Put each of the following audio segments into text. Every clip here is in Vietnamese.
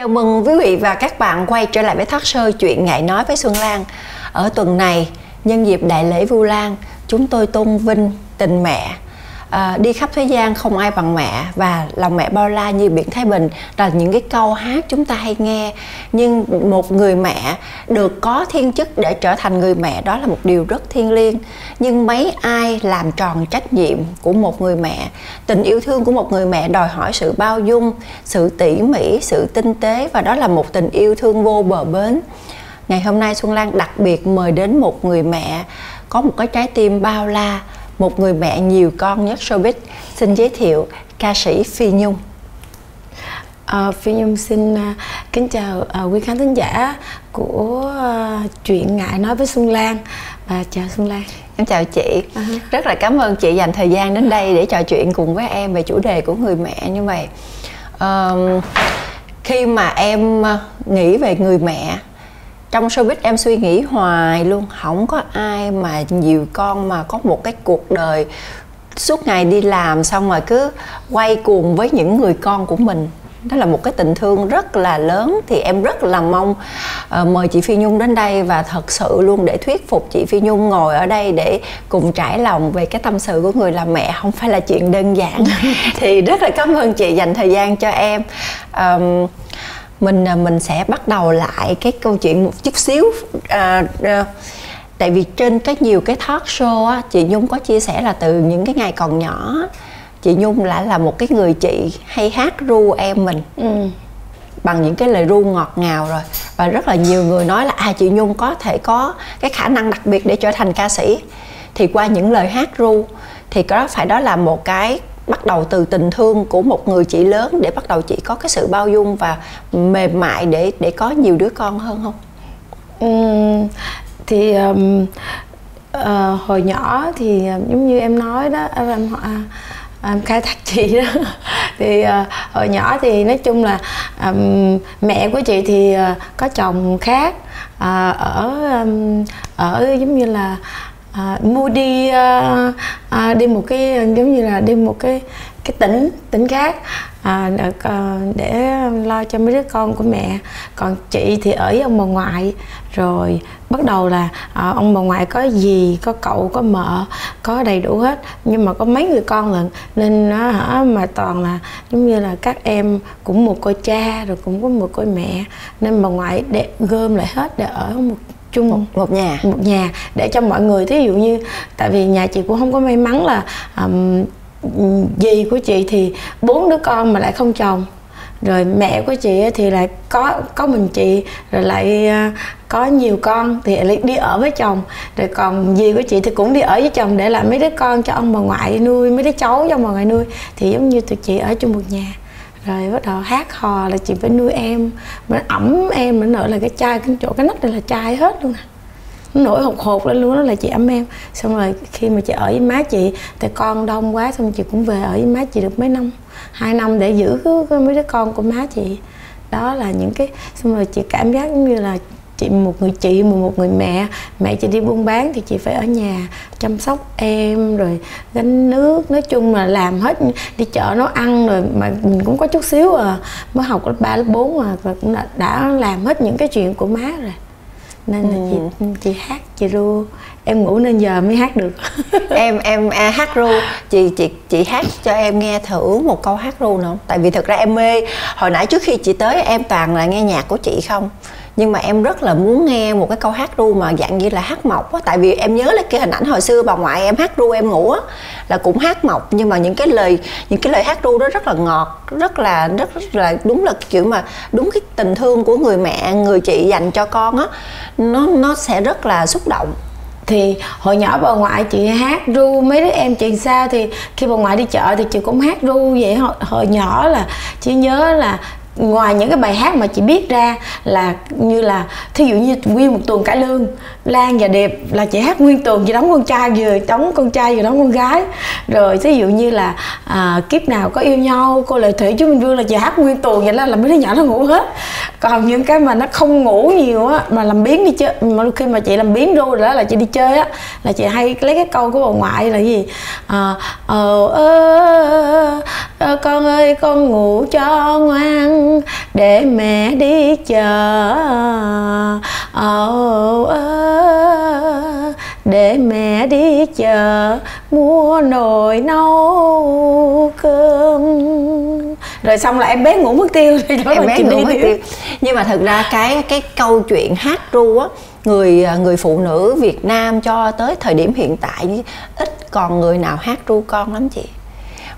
Chào mừng quý vị và các bạn quay trở lại với Thác Sơ chuyện ngại nói với Xuân Lan. Ở tuần này, nhân dịp đại lễ Vu Lan, chúng tôi tôn vinh tình mẹ. À, đi khắp thế gian không ai bằng mẹ. Và lòng mẹ bao la như biển Thái Bình là những cái câu hát chúng ta hay nghe. Nhưng một người mẹ được có thiên chức để trở thành người mẹ đó là một điều rất thiêng liêng. Nhưng mấy ai làm tròn trách nhiệm của một người mẹ tình yêu thương của một người mẹ đòi hỏi sự bao dung sự tỉ mỉ sự tinh tế và đó là một tình yêu thương vô bờ bến. Ngày hôm nay xuân lan đặc biệt mời đến một người mẹ có một cái trái tim bao la một người mẹ nhiều con nhất showbiz xin giới thiệu ca sĩ phi nhung À, Phi Nhung xin uh, kính chào uh, quý khán thính giả của uh, chuyện ngại nói với Xuân Lan và chào Xuân Lan. Em chào chị. Uh-huh. Rất là cảm ơn chị dành thời gian đến đây để trò chuyện cùng với em về chủ đề của người mẹ như vậy. Uh, khi mà em nghĩ về người mẹ trong showbiz em suy nghĩ hoài luôn không có ai mà nhiều con mà có một cái cuộc đời suốt ngày đi làm xong rồi cứ quay cuồng với những người con của mình. Đó là một cái tình thương rất là lớn thì em rất là mong uh, mời chị Phi Nhung đến đây và thật sự luôn để thuyết phục chị Phi Nhung ngồi ở đây để cùng trải lòng về cái tâm sự của người làm mẹ không phải là chuyện đơn giản. Thì rất là cảm ơn chị dành thời gian cho em. Um, mình à, mình sẽ bắt đầu lại cái câu chuyện một chút xíu. À, à, tại vì trên cái nhiều cái talk show á, chị nhung có chia sẻ là từ những cái ngày còn nhỏ chị nhung lại là một cái người chị hay hát ru em mình. Ừ. bằng những cái lời ru ngọt ngào rồi. Và rất là nhiều người nói là à chị nhung có thể có cái khả năng đặc biệt để trở thành ca sĩ. Thì qua những lời hát ru thì có phải đó là một cái bắt đầu từ tình thương của một người chị lớn để bắt đầu chị có cái sự bao dung và mềm mại để để có nhiều đứa con hơn không? Uhm, thì um, uh, hồi nhỏ thì giống như em nói đó em họ à, em khai thác chị đó thì uh, hồi nhỏ thì nói chung là um, mẹ của chị thì uh, có chồng khác uh, ở um, ở giống như là à, mua đi à, à, đi một cái giống như là đi một cái cái tỉnh tỉnh khác à, để, à, để lo cho mấy đứa con của mẹ. Còn chị thì ở với ông bà ngoại. Rồi bắt đầu là à, ông bà ngoại có gì có cậu có mợ có đầy đủ hết. Nhưng mà có mấy người con lận. Nên nó hả mà toàn là giống như là các em cũng một cô cha rồi cũng có một cô mẹ. Nên bà ngoại để gom lại hết để ở một chung một, một nhà. Một nhà. Để cho mọi người thí dụ như tại vì nhà chị cũng không có may mắn là um, dì của chị thì bốn đứa con mà lại không chồng. Rồi mẹ của chị thì lại có có mình chị rồi lại uh, có nhiều con thì lại đi ở với chồng. Rồi còn dì của chị thì cũng đi ở với chồng để làm mấy đứa con cho ông bà ngoại nuôi mấy đứa cháu cho ông bà ngoại nuôi. Thì giống như tụi chị ở chung một nhà rồi bắt đầu hát hò là chị phải nuôi em. Mà ẩm em nữa là cái chai cái chỗ cái nách đây là chai hết luôn à. Nó nổi hột hột lên luôn đó là chị ấm em. Xong rồi khi mà chị ở với má chị thì con đông quá xong chị cũng về ở với má chị được mấy năm. Hai năm để giữ cái, mấy đứa con của má chị. Đó là những cái xong rồi chị cảm giác giống như là chị một người chị mà một người mẹ. Mẹ chị đi buôn bán thì chị phải ở nhà chăm sóc em rồi gánh nước. Nói chung là làm hết đi chợ nấu ăn rồi mà mình cũng có chút xíu à. Mới học lớp ba lớp bốn mà và cũng đã, đã làm hết những cái chuyện của má rồi. Nên là ừ. chị chị hát chị ru. Em ngủ nên giờ mới hát được. Em em à, hát ru. Chị chị chị hát cho em nghe thử một câu hát ru nữa tại vì thực ra em mê. Hồi nãy trước khi chị tới em toàn là nghe nhạc của chị không nhưng mà em rất là muốn nghe một cái câu hát ru mà dạng như là hát mộc á. Tại vì em nhớ là cái hình ảnh hồi xưa bà ngoại em hát ru em ngủ á là cũng hát mộc. Nhưng mà những cái lời những cái lời hát ru đó rất là ngọt rất là rất, rất là đúng là kiểu mà đúng cái tình thương của người mẹ người chị dành cho con á. Nó nó sẽ rất là xúc động. Thì hồi nhỏ bà ngoại chị hát ru mấy đứa em chị sao thì khi bà ngoại đi chợ thì chị cũng hát ru vậy. Hồi, hồi nhỏ là chị nhớ là ngoài những cái bài hát mà chị biết ra là như là thí dụ như nguyên một tuần cải lương lan và đẹp là chị hát nguyên tuần chị đóng con trai vừa đóng con trai vừa đóng con gái. Rồi thí dụ như là à, kiếp nào có yêu nhau cô lệ thủy chú minh vương là chị hát nguyên tuần vậy đó là mấy đứa nhỏ nó ngủ hết. Còn những cái mà nó không ngủ nhiều á mà làm biến đi chơi mà khi mà chị làm biến ru rồi đó là chị đi chơi á là chị hay lấy cái câu của bà ngoại là gì? À, ờ, ơ, con ơi con ngủ cho ngoan để mẹ đi chờ oh, oh, để mẹ đi chợ mua nồi nấu cơm. Rồi xong là em bé ngủ mất tiêu rồi đó em bé ngủ mất tiêu. Nhưng mà thực ra cái cái câu chuyện hát ru á người người phụ nữ Việt Nam cho tới thời điểm hiện tại ít còn người nào hát ru con lắm chị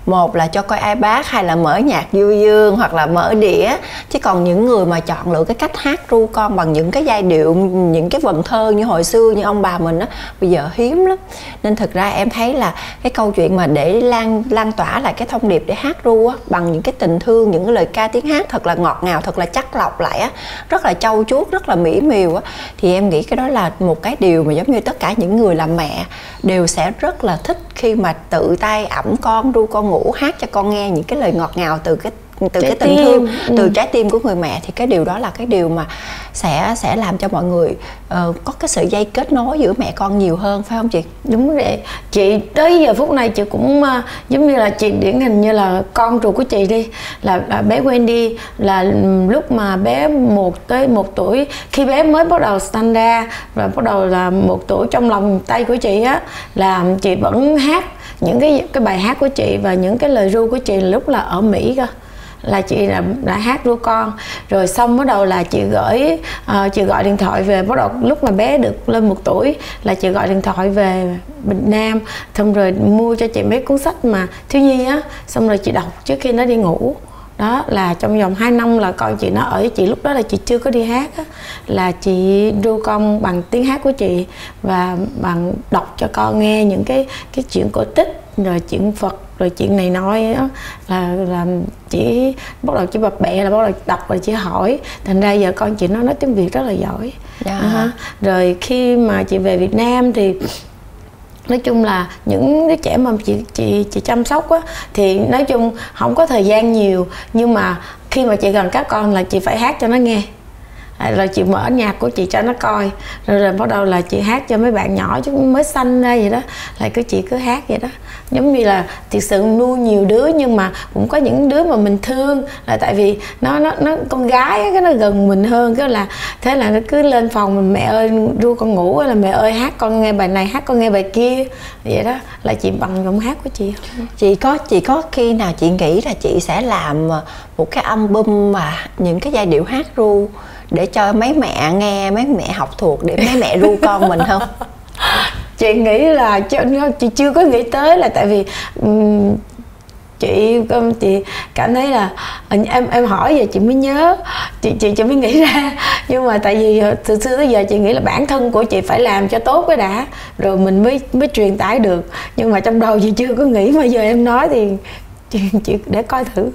một là cho coi ipad hay là mở nhạc du dương hoặc là mở đĩa. Chứ còn những người mà chọn lựa cái cách hát ru con bằng những cái giai điệu, những cái vần thơ như hồi xưa như ông bà mình á, bây giờ hiếm lắm. Nên thực ra em thấy là cái câu chuyện mà để lan lan tỏa lại cái thông điệp để hát ru á, bằng những cái tình thương, những cái lời ca tiếng hát thật là ngọt ngào, thật là chắc lọc lại á, rất là trau chuốt, rất là mỹ miều á, thì em nghĩ cái đó là một cái điều mà giống như tất cả những người làm mẹ đều sẽ rất là thích khi mà tự tay ẩm con, ru con ngủ hát cho con nghe những cái lời ngọt ngào từ cái từ trái cái tình tim. thương ừ. từ trái tim của người mẹ thì cái điều đó là cái điều mà sẽ sẽ làm cho mọi người uh, có cái sợi dây kết nối giữa mẹ con nhiều hơn phải không chị đúng rồi chị tới giờ phút này chị cũng uh, giống như là chị điển hình như là con ruột của chị đi là, là bé Wendy là lúc mà bé một tới một tuổi khi bé mới bắt đầu sinh ra và bắt đầu là một tuổi trong lòng tay của chị á là chị vẫn hát những cái cái bài hát của chị và những cái lời ru của chị lúc là ở Mỹ cơ là chị là đã hát ru con. Rồi xong bắt đầu là chị gửi uh, chị gọi điện thoại về. Bắt đầu lúc mà bé được lên một tuổi là chị gọi điện thoại về Việt Nam. Xong rồi mua cho chị mấy cuốn sách mà thiếu nhi á. Xong rồi chị đọc trước khi nó đi ngủ. Đó là trong vòng 2 năm là con chị nó ở với chị. Lúc đó là chị chưa có đi hát á, là chị ru con bằng tiếng hát của chị và bằng đọc cho con nghe những cái cái chuyện cổ tích rồi chuyện Phật rồi chuyện này nói đó, là là chỉ bắt đầu chỉ bập bẹ là bắt đầu đọc rồi chỉ hỏi thành ra giờ con chị nó nói tiếng Việt rất là giỏi yeah. Dạ. uh-huh. rồi khi mà chị về Việt Nam thì nói chung là những đứa trẻ mà chị chị chị chăm sóc á thì nói chung không có thời gian nhiều nhưng mà khi mà chị gần các con là chị phải hát cho nó nghe À, rồi chị mở nhạc của chị cho nó coi. Rồi rồi bắt đầu là chị hát cho mấy bạn nhỏ chứ mới sanh ra vậy đó. Là cứ chị cứ hát vậy đó. Giống như là thực sự nuôi nhiều đứa nhưng mà cũng có những đứa mà mình thương. Là tại vì nó nó nó, con gái cái nó gần mình hơn. Cái là, thế là nó cứ lên phòng mình mẹ ơi, ru con ngủ là mẹ ơi, hát con nghe bài này, hát con nghe bài kia. Vậy đó. Là chị bằng giọng hát của chị. Không chị có chị có khi nào chị nghĩ là chị sẽ làm một cái album mà những cái giai điệu hát ru để cho mấy mẹ nghe mấy mẹ học thuộc để mấy mẹ ru con mình không? Chị nghĩ là chị chưa có nghĩ tới là tại vì um, chị chị cảm thấy là ờ, em em hỏi giờ chị mới nhớ. Chị chị chị mới nghĩ ra. Nhưng mà tại vì từ xưa tới giờ chị nghĩ là bản thân của chị phải làm cho tốt cái đã rồi mình mới mới truyền tải được. Nhưng mà trong đầu chị chưa có nghĩ mà giờ em nói thì chị, chị để coi thử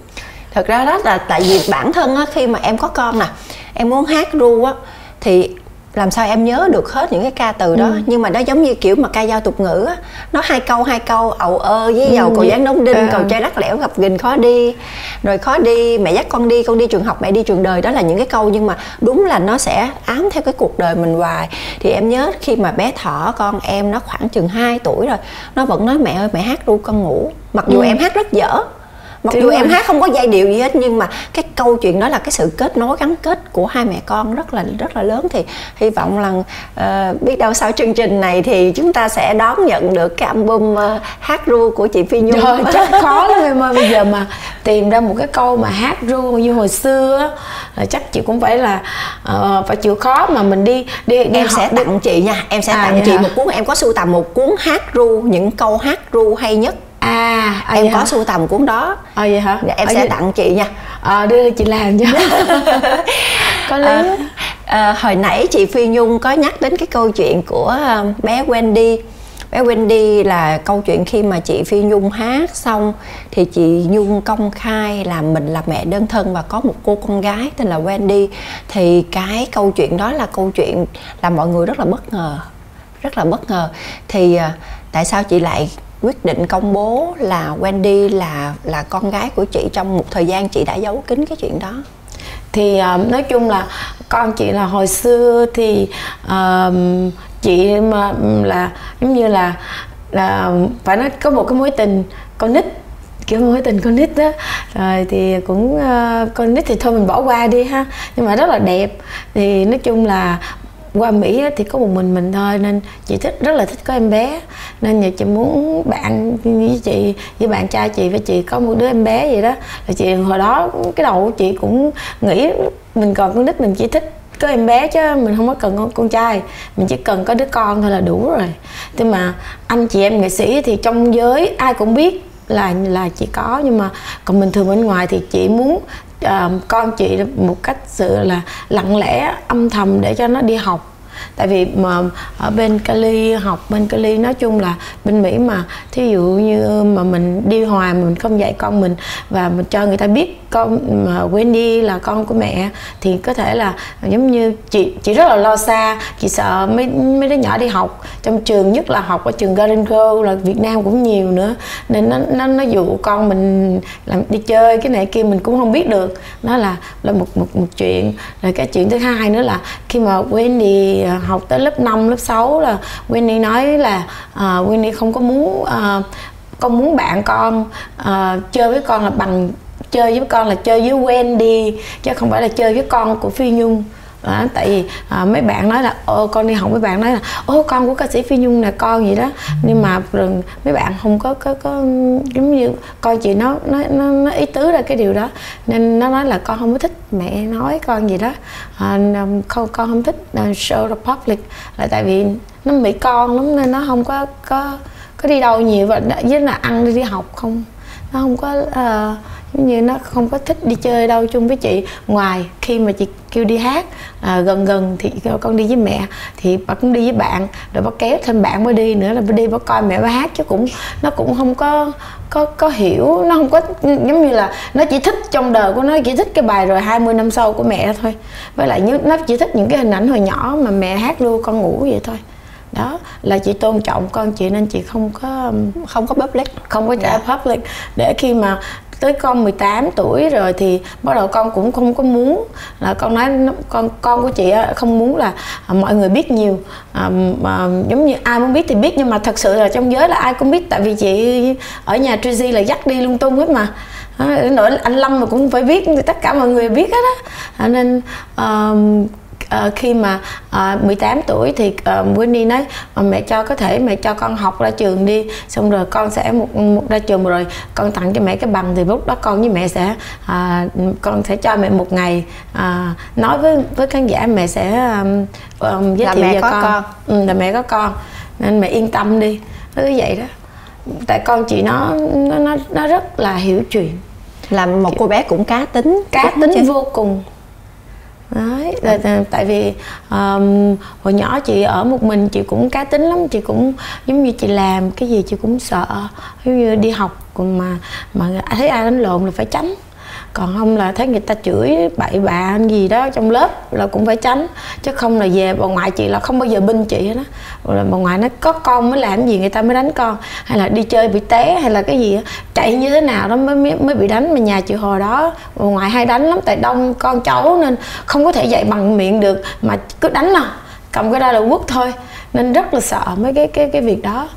thật ra đó là tại vì bản thân á, khi mà em có con nè em muốn hát ru á thì làm sao em nhớ được hết những cái ca từ đó ừ. nhưng mà nó giống như kiểu mà ca dao tục ngữ á nó hai câu hai câu ầu ơ với ừ, dầu cầu dáng đóng đinh à. cầu chơi đất lẻo gặp gình khó đi rồi khó đi mẹ dắt con đi con đi trường học mẹ đi trường đời đó là những cái câu nhưng mà đúng là nó sẽ ám theo cái cuộc đời mình hoài thì em nhớ khi mà bé thỏ con em nó khoảng chừng 2 tuổi rồi nó vẫn nói mẹ ơi mẹ hát ru con ngủ mặc dù ừ. em hát rất dở mặc Thì dù em hát không có giai điệu gì hết nhưng mà cái câu chuyện đó là cái sự kết nối gắn kết của hai mẹ con rất là rất là lớn. Thì hy vọng là uh, biết đâu sau chương trình này thì chúng ta sẽ đón nhận được cái album uh, hát ru của chị Phi Nhung. Trời, chắc khó lắm em ơi. Bây giờ mà tìm ra một cái câu mà hát ru như hồi xưa là chắc chị cũng phải là uh, phải chịu khó mà mình đi đi, đi em sẽ tặng chị nha em sẽ à, tặng chị hả? một cuốn em có sưu tầm một cuốn hát ru những câu hát ru hay nhất à, à em có sưu tầm cuốn đó. À vậy hả? Dạ, em à, sẽ vậy? tặng chị nha. À, đưa chị làm cho. Có lý à, à, hồi nãy chị phi nhung có nhắc đến cái câu chuyện của bé wendy. Bé Wendy là câu chuyện khi mà chị Phi Nhung hát xong thì chị Nhung công khai là mình là mẹ đơn thân và có một cô con gái tên là Wendy. Thì cái câu chuyện đó là câu chuyện là mọi người rất là bất ngờ rất là bất ngờ. Thì tại sao chị lại quyết định công bố là Wendy là là con gái của chị trong một thời gian chị đã giấu kín cái chuyện đó. Thì uh, nói chung là con chị là hồi xưa thì uh, chị mà là giống như là là phải nói có một cái mối tình con nít kiểu mối tình con nít đó rồi thì cũng uh, con nít thì thôi mình bỏ qua đi ha nhưng mà rất là đẹp. Thì nói chung là qua Mỹ thì có một mình mình thôi nên chị thích rất là thích có em bé. Nên nhà chị muốn bạn với chị với bạn trai chị và chị có một đứa em bé vậy đó. Là chị hồi đó cái đầu của chị cũng nghĩ mình còn con nít mình chỉ thích có em bé chứ mình không có cần con, con trai. Mình chỉ cần có đứa con thôi là đủ rồi. Thế mà anh chị em nghệ sĩ thì trong giới ai cũng biết là là chị có nhưng mà còn bình thường bên ngoài thì chị muốn uh, con chị một cách sự là lặng lẽ âm thầm để cho nó đi học tại vì mà ở bên Cali, học bên Cali, nói chung là bên Mỹ mà, thí dụ như mà mình đi hòa mình không dạy con mình và mình cho người ta biết con mà Wendy là con của mẹ, thì có thể là giống như chị chị rất là lo xa, chị sợ mấy mấy đứa nhỏ đi học. Trong trường, nhất là học ở trường Garden Girl là Việt Nam cũng nhiều nữa, nên nó nó nó dụ con mình làm đi chơi, cái này kia mình cũng không biết được. Nó là là một một một chuyện. Rồi cái chuyện thứ hai nữa là khi mà Wendy học tới lớp 5, lớp 6 là Winnie nói là uh, Winnie không có muốn à, uh, con muốn bạn con uh, chơi với con là bằng chơi với con là chơi với Wendy chứ không phải là chơi với con của Phi Nhung đó, tại vì à, mấy bạn nói là ô con đi học. Mấy bạn nói là ô con của ca sĩ phi nhung là con gì đó. Nhưng mà rừng mấy bạn không có có có giống như con chị nó nó nó, nó ý tứ ra cái điều đó. Nên nó nói là con không có thích mẹ nói con gì đó. À, không con không thích à, show the public. Là tại vì nó bị con lắm nên nó không có có có đi đâu nhiều. Và với là ăn đi đi học không nó không có uh, giống như nó không có thích đi chơi đâu chung với chị. Ngoài khi mà chị kêu đi hát à, gần gần thì con đi với mẹ thì bà cũng đi với bạn. Rồi bà kéo thêm bạn mới đi nữa là bà đi bà coi mẹ bà hát chứ cũng nó cũng không có có có hiểu. Nó không có giống như là nó chỉ thích trong đời của nó chỉ thích cái bài rồi 20 năm sau của mẹ thôi. Với lại như nó chỉ thích những cái hình ảnh hồi nhỏ mà mẹ hát luôn con ngủ vậy thôi đó là chị tôn trọng con chị nên chị không có không có public không có trả. Dạ. public để khi mà tới con 18 tuổi rồi thì bắt đầu con cũng không có muốn là con nói con con của chị không muốn là à, mọi người biết nhiều à, mà giống như ai muốn biết thì biết nhưng mà thật sự là trong giới là ai cũng biết tại vì chị ở nhà Tracy là dắt đi lung tung hết mà nỗi anh Lâm mà cũng phải biết tất cả mọi người biết hết á nên uh, uh, khi mà uh, 18 tuổi thì uh, Winnie nói mẹ cho có thể mẹ cho con học ra trường đi. Xong rồi con sẽ một, một ra trường rồi con tặng cho mẹ cái bằng thì lúc đó con với mẹ sẽ uh, con sẽ cho mẹ một ngày. Uh, nói với với khán giả mẹ sẽ um, um, giới là thiệu mẹ cho con, con. Ừ, là mẹ có con. Nên mẹ yên tâm đi. Cứ vậy đó. Tại con chị nó nó nó, nó rất là hiểu chuyện. Là một cô bé cũng cá tính. cá tính chứ. vô cùng đấy là, tại vì um, hồi nhỏ chị ở một mình chị cũng cá tính lắm chị cũng giống như chị làm cái gì chị cũng sợ. Giống như đi học còn mà mà thấy ai đánh lộn là phải tránh còn không là thấy người ta chửi bậy bạ gì đó trong lớp là cũng phải tránh. Chứ không là về bà ngoại chị là không bao giờ binh chị hết á. Là bà ngoại nó có con mới làm gì người ta mới đánh con? Hay là đi chơi bị té hay là cái gì đó. chạy như thế nào đó mới mới bị đánh. Mà nhà chị hồi đó, bà ngoại hay đánh lắm, tại đông con cháu nên không có thể dạy bằng miệng được, mà cứ đánh nào cầm cái đó là quất thôi. Nên rất là sợ mấy cái cái cái việc đó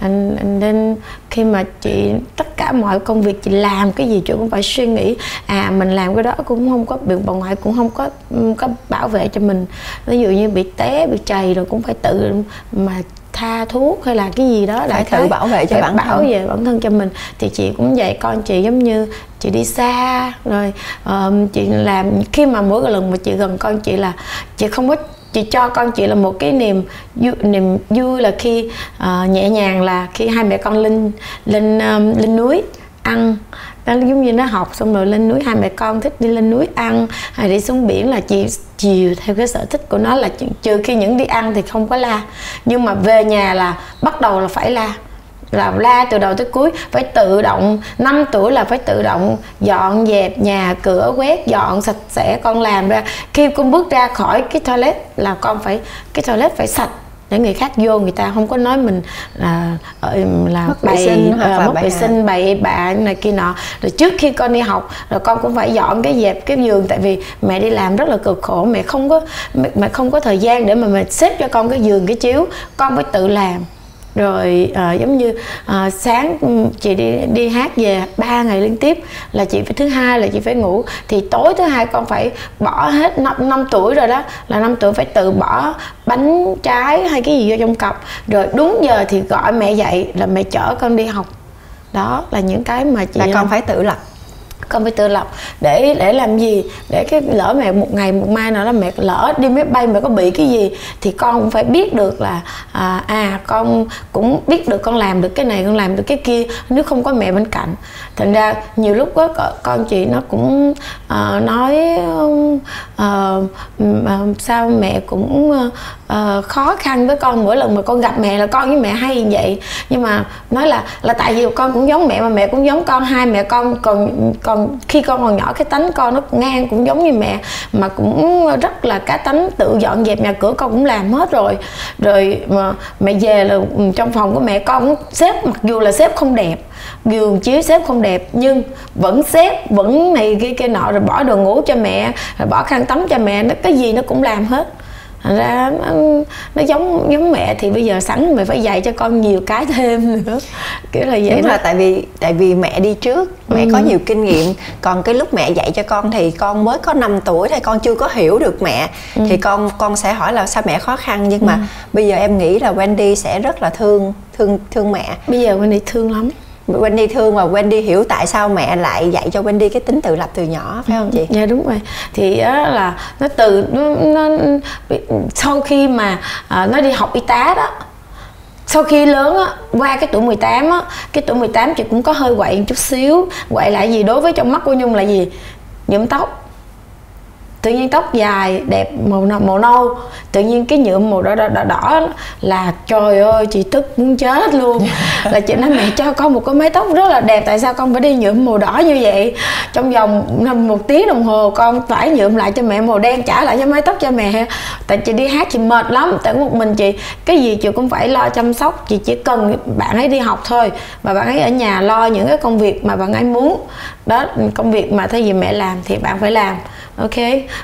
anh, nên khi mà chị tất cả mọi công việc chị làm cái gì chị cũng phải suy nghĩ. À mình làm cái đó cũng không có bị bà ngoại cũng không có có bảo vệ cho mình. Ví dụ như bị té bị chày rồi cũng phải tự mà tha thuốc hay là cái gì đó phải tự bảo vệ cho bản bảo vệ bản thân cho mình. Thì chị cũng dạy con chị giống như chị đi xa rồi uh, chị làm khi mà mỗi lần mà chị gần con chị là chị không có chị cho con chị là một cái niềm vui, niềm vui là khi uh, nhẹ nhàng là khi hai mẹ con lên lên um, lên núi ăn. Nó giống như nó học xong rồi lên núi hai mẹ con thích đi lên núi ăn hay đi xuống biển là chị chiều theo cái sở thích của nó là trừ khi những đi ăn thì không có la. Nhưng mà về nhà là bắt đầu là phải la là la từ đầu tới cuối phải tự động 5 tuổi là phải tự động dọn dẹp nhà cửa quét dọn sạch sẽ con làm ra. Khi con bước ra khỏi cái toilet là con phải cái toilet phải sạch để người khác vô người ta không có nói mình là ờ, là mất bày, vệ sinh hoặc uh, mất vệ sinh bậy bạ này kia nọ. Rồi trước khi con đi học rồi con cũng phải dọn cái dẹp cái giường tại vì mẹ đi làm rất là cực khổ mẹ không có mẹ, mẹ không có thời gian để mà mẹ xếp cho con cái giường cái chiếu. Con phải tự làm rồi uh, giống như uh, sáng chị đi đi hát về ba ngày liên tiếp là chị phải thứ hai là chị phải ngủ. Thì tối thứ hai con phải bỏ hết năm, năm tuổi rồi đó là năm tuổi phải tự bỏ bánh trái hay cái gì vô trong cặp. Rồi đúng giờ thì gọi mẹ dậy là mẹ chở con đi học. Đó là những cái mà chị là con phải tự lập con phải tự lập để để làm gì? Để cái lỡ mẹ một ngày một mai nào đó mẹ lỡ đi máy bay mẹ có bị cái gì thì con cũng phải biết được là à, à con cũng biết được con làm được cái này con làm được cái kia nếu không có mẹ bên cạnh. Thành ra nhiều lúc đó, con chị nó cũng uh, nói uh, uh, sao mẹ cũng uh, Ờ, khó khăn với con, mỗi lần mà con gặp mẹ là con với mẹ hay như vậy. Nhưng mà nói là là tại vì con cũng giống mẹ mà mẹ cũng giống con, hai mẹ con còn còn khi con còn nhỏ, cái tánh con nó ngang cũng giống như mẹ, mà cũng rất là cá tánh tự dọn dẹp nhà cửa con cũng làm hết rồi. Rồi mà mẹ về là trong phòng của mẹ con cũng xếp mặc dù là xếp không đẹp, giường chiếu xếp không đẹp, nhưng vẫn xếp vẫn này kia kia nọ, rồi bỏ đồ ngủ cho mẹ, rồi bỏ khăn tắm cho mẹ, nó cái gì nó cũng làm hết thành ra nó, nó giống giống mẹ thì bây giờ sẵn mày phải dạy cho con nhiều cái thêm nữa kiểu là vậy Đúng đó là tại vì tại vì mẹ đi trước mẹ ừ. có nhiều kinh nghiệm còn cái lúc mẹ dạy cho con thì con mới có 5 tuổi thì con chưa có hiểu được mẹ ừ. thì con con sẽ hỏi là sao mẹ khó khăn nhưng mà ừ. bây giờ em nghĩ là Wendy sẽ rất là thương thương thương mẹ bây giờ Wendy thương lắm Wendy thương và Wendy hiểu tại sao mẹ lại dạy cho Wendy cái tính tự lập từ nhỏ phải không chị? Dạ đúng rồi. Thì á, là nó từ nó, nó sau khi mà à, nó đi học y tá đó sau khi lớn á, qua cái tuổi 18 á, cái tuổi 18 chị cũng có hơi quậy một chút xíu quậy lại gì đối với trong mắt của Nhung là gì nhuộm tóc tự nhiên tóc dài đẹp màu nâu, màu nâu. Tự nhiên cái nhuộm màu đỏ đỏ đỏ, đỏ là trời ơi chị tức muốn chết luôn. Là chị nói mẹ cho con một cái mái tóc rất là đẹp tại sao con phải đi nhuộm màu đỏ như vậy? Trong vòng một tiếng đồng hồ con phải nhuộm lại cho mẹ màu đen trả lại cho mái tóc cho mẹ. Tại chị đi hát chị mệt lắm. Tại một mình chị cái gì chị cũng phải lo chăm sóc. Chị chỉ cần bạn ấy đi học thôi và bạn ấy ở nhà lo những cái công việc mà bạn ấy muốn. Đó công việc mà thay vì mẹ làm thì bạn phải làm ok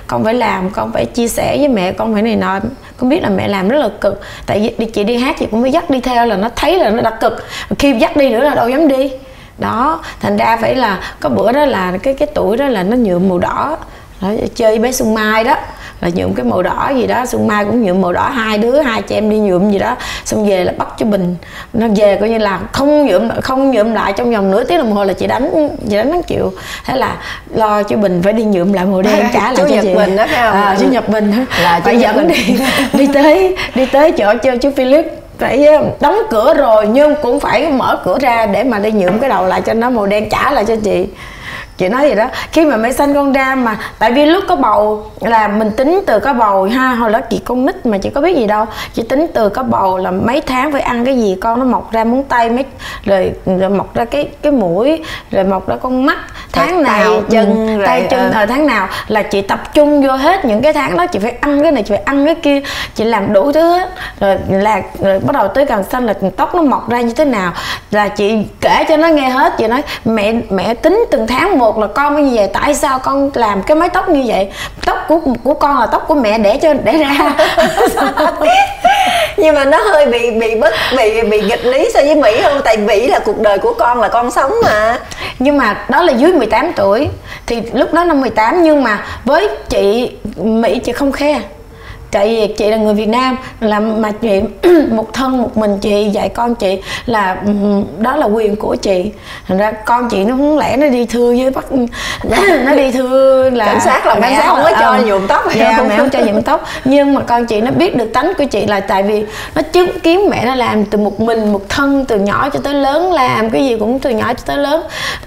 con phải làm, con phải chia sẻ với mẹ con phải này nọ. Con biết là mẹ làm rất là cực. Tại vì chị đi hát chị cũng phải dắt đi theo là nó thấy là nó đã cực. Khi dắt đi nữa là đâu dám đi. Đó, thành ra phải là có bữa đó là cái cái tuổi đó là nó nhuộm màu đỏ đó, chơi với bé Xuân Mai đó. Là nhuộm cái màu đỏ gì đó. Xuân Mai cũng nhuộm màu đỏ hai đứa hai chị em đi nhuộm gì đó. Xong về là bắt cho Bình. Nó về coi như là không nhuộm không nhuộm lại trong vòng nửa tiếng đồng hồ là chị đánh chị đánh nó chịu thế là lo cho Bình phải đi nhuộm lại màu đen trả lại cho Nhật chị. Bình đó phải không? À, chú Nhật Bình là phải dẫn đi đi tới đi tới chỗ cho chú Philip. Phải ờ, đóng cửa rồi nhưng cũng phải mở cửa ra để mà đi nhuộm cái đầu lại cho nó màu đen trả lại cho chị chị nói gì đó khi mà mẹ sanh con ra mà tại vì lúc có bầu là mình tính từ có bầu ha hồi đó chị con nít mà chị có biết gì đâu. Chị tính từ có bầu là mấy tháng phải ăn cái gì con nó mọc ra móng tay mấy rồi, rồi mọc ra cái cái mũi rồi mọc ra con mắt. Tháng nào chân tay rồi, chân à. tháng nào là chị tập trung vô hết những cái tháng đó chị phải ăn cái này chị phải ăn cái kia chị làm đủ thứ hết. Rồi là rồi bắt đầu tới gần xanh là tóc nó mọc ra như thế nào là chị kể cho nó nghe hết chị nói mẹ mẹ tính từng tháng một một là con như vậy, tại sao con làm cái mái tóc như vậy? Tóc của của con là tóc của mẹ để cho, để ra. Nhưng mà nó hơi bị bị bất, bị bị nghịch lý so với mỹ không tại mỹ là cuộc đời của con là con sống mà. Nhưng mà đó là dưới 18 tuổi, thì lúc đó năm 18 nhưng mà với chị, mỹ chị không khe tại vì chị là người Việt Nam là mà chị một thân một mình chị dạy con chị là đó là quyền của chị. Thành ra con chị nó không lẽ nó đi thưa với bắt nó đi thưa là cảnh sát là cảnh sát không có cho nhuộm tóc. Dạ mẹ không cho nhuộm tóc. Nhưng mà con chị nó biết được tánh của chị là tại vì nó chứng kiến mẹ nó làm từ một mình một thân từ nhỏ cho tới lớn làm cái gì cũng từ nhỏ cho tới lớn.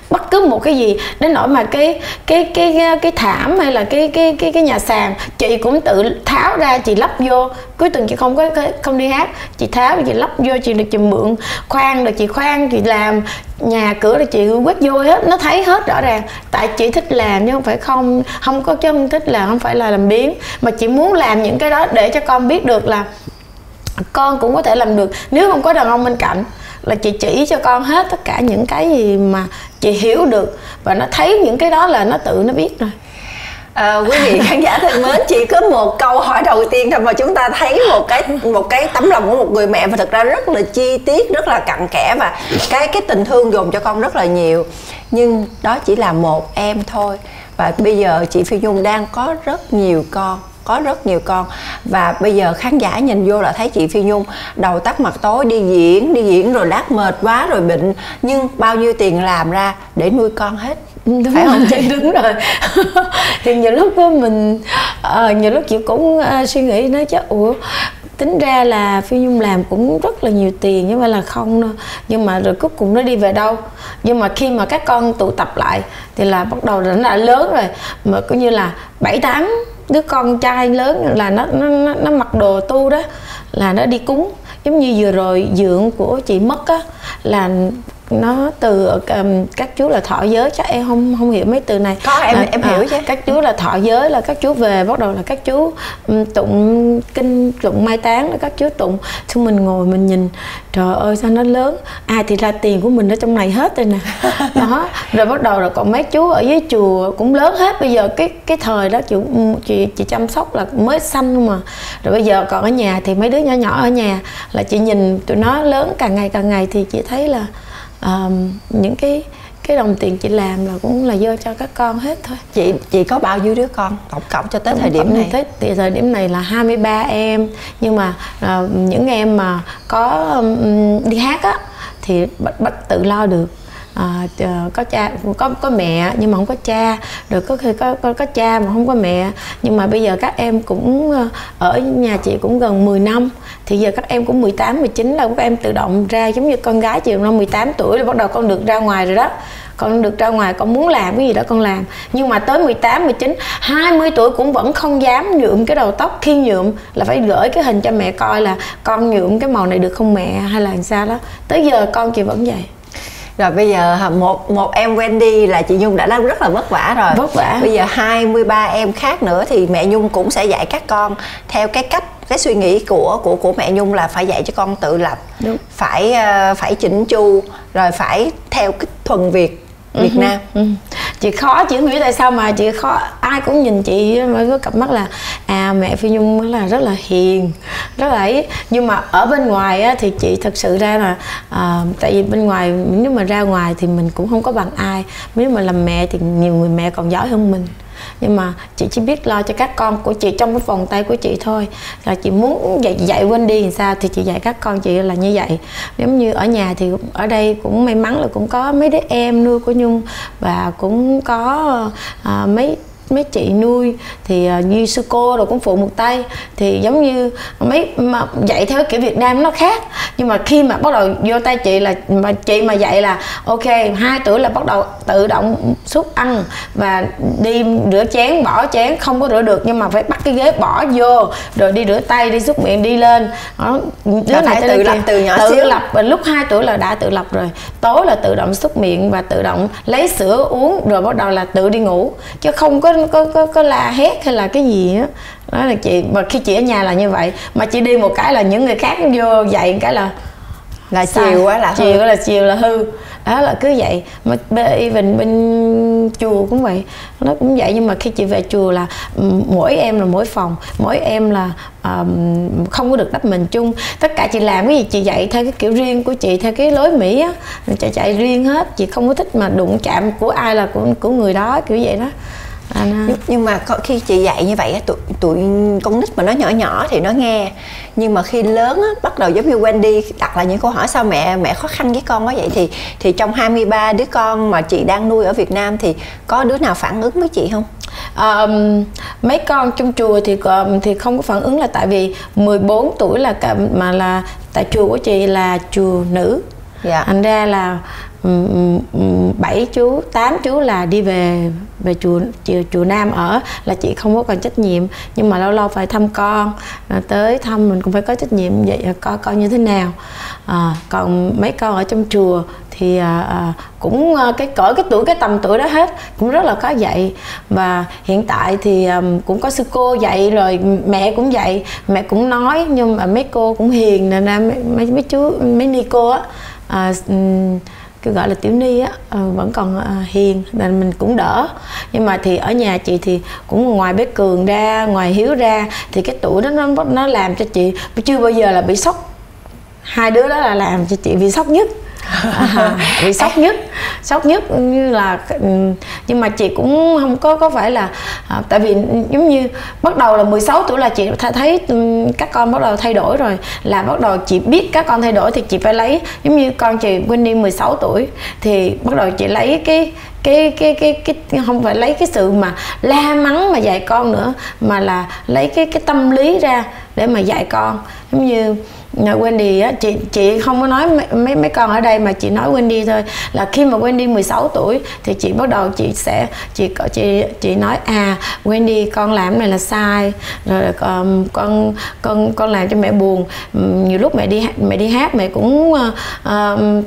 Bất cứ một cái gì đến nỗi mà cái cái cái cái, cái thảm hay là cái cái cái cái nhà sàn chị cũng tự tháo ra chị lắp vô. Cuối tuần chị không có không đi hát. Chị tháo chị lắp vô, chị được chị mượn. Khoan được chị khoan, chị làm. Nhà cửa là chị quét vô hết. Nó thấy hết rõ ràng. Tại chị thích làm chứ không phải không không có chứ không thích là không phải là làm biến mà chị muốn làm những cái đó để cho con biết được là con cũng có thể làm được. Nếu không có đàn ông bên cạnh là chị chỉ cho con hết tất cả những cái gì mà chị hiểu được. Và nó thấy những cái đó là nó tự nó biết rồi. À, quý vị khán giả thân mến, chỉ có một câu hỏi đầu tiên thôi mà chúng ta thấy một cái một cái tấm lòng của một người mẹ và thực ra rất là chi tiết, rất là cặn kẽ và cái cái tình thương dồn cho con rất là nhiều. Nhưng đó chỉ là một em thôi và bây giờ chị Phi Nhung đang có rất nhiều con có rất nhiều con. Và bây giờ khán giả nhìn vô là thấy chị Phi Nhung đầu tắt mặt tối đi diễn đi diễn rồi đát mệt quá rồi bệnh. Nhưng bao nhiêu tiền làm ra để nuôi con hết? Đúng phải không? chị đúng rồi. Thì nhiều lúc mình uh, nhiều lúc chị cũng uh, suy nghĩ nói chứ. Ủa tính ra là phi nhung làm cũng rất là nhiều tiền nhưng mà là không đâu. Nhưng mà rồi cuối cùng nó đi về đâu? Nhưng mà khi mà các con tụ tập lại thì là bắt đầu nó đã lớn rồi. Mà coi như là bảy tám đứa con trai lớn là nó nó nó, nó mặc đồ tu đó là nó đi cúng. Giống như vừa rồi dượng của chị mất á là nó từ um, các chú là thọ giới chắc em không không hiểu mấy từ này. Có em là, em hiểu à, chứ. các chú là thọ giới là các chú về bắt đầu là các chú um, tụng kinh tụng mai táng là các chú tụng. Xong mình ngồi mình nhìn trời ơi sao nó lớn. Ai thì ra tiền của mình ở trong này hết rồi nè. Đó rồi bắt đầu là còn mấy chú ở dưới chùa cũng lớn hết. Bây giờ cái cái thời đó chị chị, chị chăm sóc là mới xanh mà. Rồi bây giờ còn ở nhà thì mấy đứa nhỏ nhỏ ở nhà là chị nhìn tụi nó lớn càng ngày càng ngày thì chị thấy là um, những cái cái đồng tiền chị làm là cũng là do cho các con hết thôi. Chị chị có bao nhiêu đứa con? Tổng cộng cho tới thời điểm này. tới thì thời điểm này là 23 em. Nhưng mà uh, những em mà có um, đi hát á thì bắt, bắt tự lo được à, có cha có có mẹ nhưng mà không có cha. Rồi có khi có, có có cha mà không có mẹ. Nhưng mà bây giờ các em cũng ờ, ở nhà chị cũng gần 10 năm. Thì giờ các em cũng 18 19 là các em tự động ra giống như con gái chị năm 18 tuổi là bắt đầu con được ra ngoài rồi đó. Con được ra ngoài con muốn làm cái gì đó con làm. Nhưng mà tới 18, 19, 20 tuổi cũng vẫn không dám nhuộm cái đầu tóc. Khi nhuộm là phải gửi cái hình cho mẹ coi là con nhuộm cái màu này được không mẹ hay là làm sao đó. Tới giờ con chị vẫn vậy rồi bây giờ một một em Wendy là chị Nhung đã rất là vất vả rồi. Vất vả. Bây giờ 23 em khác nữa thì mẹ Nhung cũng sẽ dạy các con theo cái cách cái suy nghĩ của của của mẹ Nhung là phải dạy cho con tự lập. Đúng. phải uh, phải chỉnh chu rồi phải theo cái thuần Việt Việt uh-huh. Nam. Uh-huh. chị khó chị không hiểu tại sao mà chị khó. Ai cũng nhìn chị với cái cặp mắt là à mẹ Phi Nhung là rất là hiền rất là ấy. Nhưng mà ở bên ngoài á, thì chị thật sự ra là à, tại vì bên ngoài nếu mà ra ngoài thì mình cũng không có bằng ai. Nếu mà làm mẹ thì nhiều người mẹ còn giỏi hơn mình nhưng mà chị chỉ biết lo cho các con của chị trong cái vòng tay của chị thôi. Là chị muốn dạy dạy quên đi làm sao thì chị dạy các con chị là như vậy. Giống như ở nhà thì ở đây cũng may mắn là cũng có mấy đứa em nuôi của nhung và cũng có à, mấy mấy chị nuôi thì uh, như sư cô rồi cũng phụ một tay. Thì giống như mấy mà dạy theo kiểu Việt Nam nó khác. Nhưng mà khi mà bắt đầu vô tay chị là mà chị mà dạy là ok hai tuổi là bắt đầu tự động xúc ăn và đi rửa chén bỏ chén không có rửa được. Nhưng mà phải bắt cái ghế bỏ vô rồi đi rửa tay đi xúc miệng đi lên. Đó đứa này tự lập từ nhỏ tự xíu. lập và lúc 2 tuổi là đã tự lập rồi. Tối là tự động xúc miệng và tự động lấy sữa uống rồi bắt đầu là tự đi ngủ. Chứ không có có có có la hét hay là cái gì á. Đó. đó là chị mà khi chị ở nhà là như vậy. Mà chị đi một cái là những người khác vô dạy cái là là chiều quá là chiều là chiều là hư. Đó là cứ vậy. Mà even bên chùa cũng vậy. Nó cũng vậy nhưng mà khi chị về chùa là mỗi em là mỗi phòng. Mỗi em là um, không có được đắp mình chung. Tất cả chị làm cái gì chị dạy theo cái kiểu riêng của chị theo cái lối mỹ á. Chạy chạy riêng hết chị không có thích mà đụng chạm của ai là của của người đó kiểu vậy đó nhưng, nhưng mà khi chị dạy như vậy tụi tụi con nít mà nó nhỏ nhỏ thì nó nghe nhưng mà khi lớn á, bắt đầu giống như Wendy đặt lại những câu hỏi sao mẹ mẹ khó khăn với con quá vậy thì thì trong 23 đứa con mà chị đang nuôi ở Việt Nam thì có đứa nào phản ứng với chị không? Um, mấy con trong chùa thì thì không có phản ứng là tại vì 14 tuổi là cả, mà là tại chùa của chị là chùa nữ dạ. thành ra là Ừ, ừ, ừ, bảy chú tám chú là đi về về chùa chùa, chùa Nam ở là chị không có còn trách nhiệm. Nhưng mà lâu lâu phải thăm con à, tới thăm mình cũng phải có trách nhiệm vậy à, coi coi như thế nào. À, còn mấy con ở trong chùa thì à, à, cũng à, cái cỡ cái tuổi cái tầm tuổi đó hết cũng rất là có dạy. Và hiện tại thì à, cũng có sư cô dạy rồi mẹ cũng dạy mẹ cũng nói nhưng mà mấy cô cũng hiền nên mấy mấy chú mấy ni cô á. À, cứ gọi là tiểu ni á ờ, vẫn còn ờ, hiền nên mình cũng đỡ. Nhưng mà thì ở nhà chị thì cũng ngoài bé cường ra, ngoài hiếu ra, thì cái tuổi đó nó nó làm cho chị, chưa bao giờ là bị sốc. Hai đứa đó là làm cho chị bị sốc nhất bị sốc nhất. Sốc nhất như là nhưng mà chị cũng không có có phải là à, tại vì giống như bắt đầu là 16 tuổi là chị thấy các con bắt đầu thay đổi rồi. Là bắt đầu chị biết các con thay đổi thì chị phải lấy giống như con chị Wendy 16 tuổi thì bắt đầu chị lấy cái cái cái cái cái không phải lấy cái sự mà la mắng mà dạy con nữa mà là lấy cái cái tâm lý ra để mà dạy con. Giống như Wendy á chị chị không có nói mấy mấy con ở đây mà chị nói Wendy thôi. Là khi mà Wendy 16 tuổi thì chị bắt đầu chị sẽ chị chị chị nói à Wendy con làm này là sai. Rồi con con con con làm cho mẹ buồn. Nhiều lúc mẹ đi mẹ đi hát mẹ cũng uh,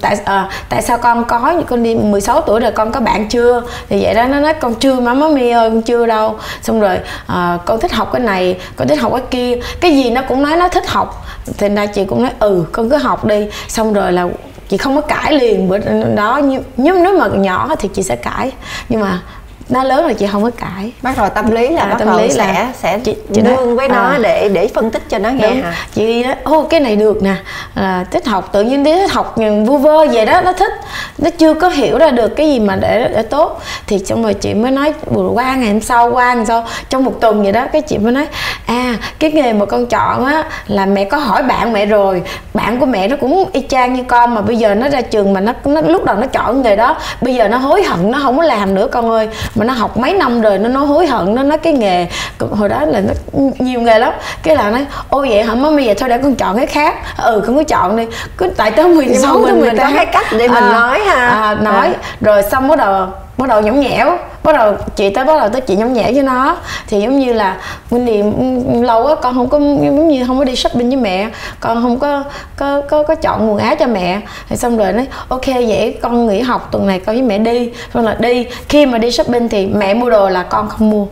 tại uh, tại sao con có con đi 16 tuổi rồi con có bạn chưa? Thì vậy đó nó nói con chưa má má mi ơi con chưa đâu. Xong rồi uh, con thích học cái này con thích học cái kia. Cái gì nó cũng nói nó thích học. Thì là chị cũng nói ừ con cứ học đi. Xong rồi là chị không có cãi liền, bữa đó nhưng nếu mà nhỏ thì chị sẽ cãi. Nhưng mà nó lớn rồi chị không có cãi. Bắt đầu tâm lý là à, bắt tâm đầu lý sẽ là sẽ chị, chị với nó à, để để phân tích cho nó nghe đúng. hả? Chị nói ô cái này được nè. Là thích học tự nhiên thích học vu vơ về đó nó thích. Nó chưa có hiểu ra được cái gì mà để để tốt. Thì xong rồi chị mới nói qua ngày hôm sau qua ngày sau trong một tuần vậy đó. Cái chị mới nói à cái nghề mà con chọn á là mẹ có hỏi bạn mẹ rồi. Bạn của mẹ nó cũng y chang như con mà bây giờ nó ra trường mà nó, nó lúc đầu nó chọn nghề đó bây giờ nó hối hận nó không có làm nữa con ơi. Mà nó học mấy năm rồi nó nói hối hận nó nói cái nghề hồi đó là nó nhiều nghề lắm. Cái là nói ô vậy hả? Mới bây giờ thôi để con chọn cái khác. Ừ con cứ chọn đi. Cứ tại tới 16 mình, mình có cái cách để mình à, nói ha. à, nói. À. rồi xong bắt đầu bắt đầu nhõng nhẽo bắt đầu chị tới bắt đầu tới chị nhõng nhẽo với nó. Thì giống như là Wendy lâu á con không có giống như không có đi shopping với mẹ con không có có có, có chọn quần áo cho mẹ. Thì xong rồi nói ok vậy con nghỉ học tuần này con với mẹ đi. Xong là đi khi mà đi shopping thì mẹ mua đồ là con không mua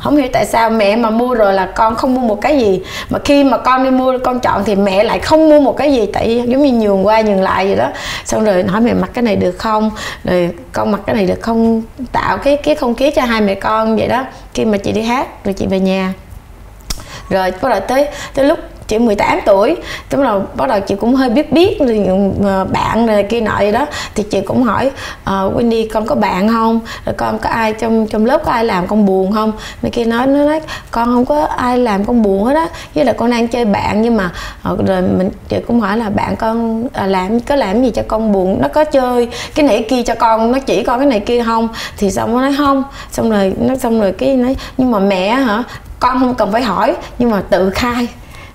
không hiểu tại sao mẹ mà mua rồi là con không mua một cái gì. Mà khi mà con đi mua, con chọn thì mẹ lại không mua một cái gì, tại giống như nhường qua nhường lại vậy đó. Xong rồi hỏi mẹ mặc cái này được không? Rồi con mặc cái này được không? Tạo cái cái không khí cho hai mẹ con vậy đó. Khi mà chị đi hát, rồi chị về nhà. Rồi bắt đầu tới tới lúc chị 18 tuổi. Tức là bắt đầu chị cũng hơi biết biết ờ, bạn này kia nọ gì đó. Thì chị cũng hỏi uh, Wendy con có bạn không? Rồi con có ai trong trong lớp có ai làm con buồn không? Này kia nói nó nói con không có ai làm con buồn hết á. Với là con đang chơi bạn nhưng mà ờ, rồi mình chị cũng hỏi là bạn con à, làm có làm gì cho con buồn? Nó có chơi cái này kia cho con nó chỉ con cái này kia không? Thì xong nó nói không. Xong rồi nó xong rồi cái nói nhưng mà mẹ hả con không cần phải hỏi nhưng mà tự khai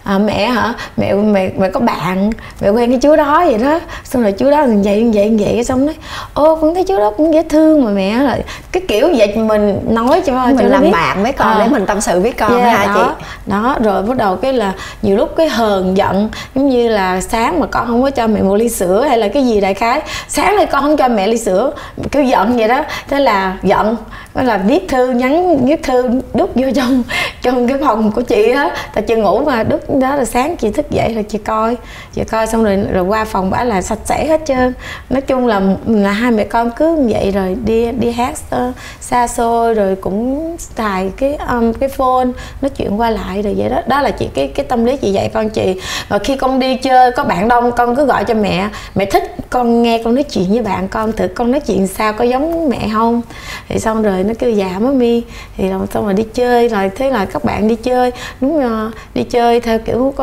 à, mẹ hả? Mẹ mẹ mẹ có bạn. Mẹ quen cái chú đó vậy đó. Xong rồi chú đó như vậy như vậy như vậy xong nói ô con thấy chú đó cũng dễ thương mà mẹ là cái kiểu vậy mình nói cho mình cho làm biết. bạn với con à. để mình tâm sự với con yeah, hả đó, chị. đó. Rồi bắt đầu cái là nhiều lúc cái hờn giận giống như là sáng mà con không có cho mẹ một ly sữa hay là cái gì đại khái sáng nay con không cho mẹ ly sữa cứ giận vậy đó. Thế là giận đó là viết thư nhắn viết thư đút vô trong trong cái phòng của chị á. Tại chị ngủ mà đút đó là sáng chị thức dậy rồi chị coi. Chị coi xong rồi rồi qua phòng bả là sạch sẽ hết trơn. Nói chung là là hai mẹ con cứ như vậy rồi đi đi hát uh, xa xôi rồi cũng xài cái um, cái phone nói chuyện qua lại rồi vậy đó. Đó là chị cái cái tâm lý chị dạy con chị. Và khi con đi chơi có bạn đông con cứ gọi cho mẹ. Mẹ thích con nghe con nói chuyện với bạn con thử con nói chuyện sao có giống mẹ không? Thì xong rồi nó kêu dạ má mi thì xong rồi đi chơi rồi thế là các bạn đi chơi. Đúng rồi đi chơi theo kiểu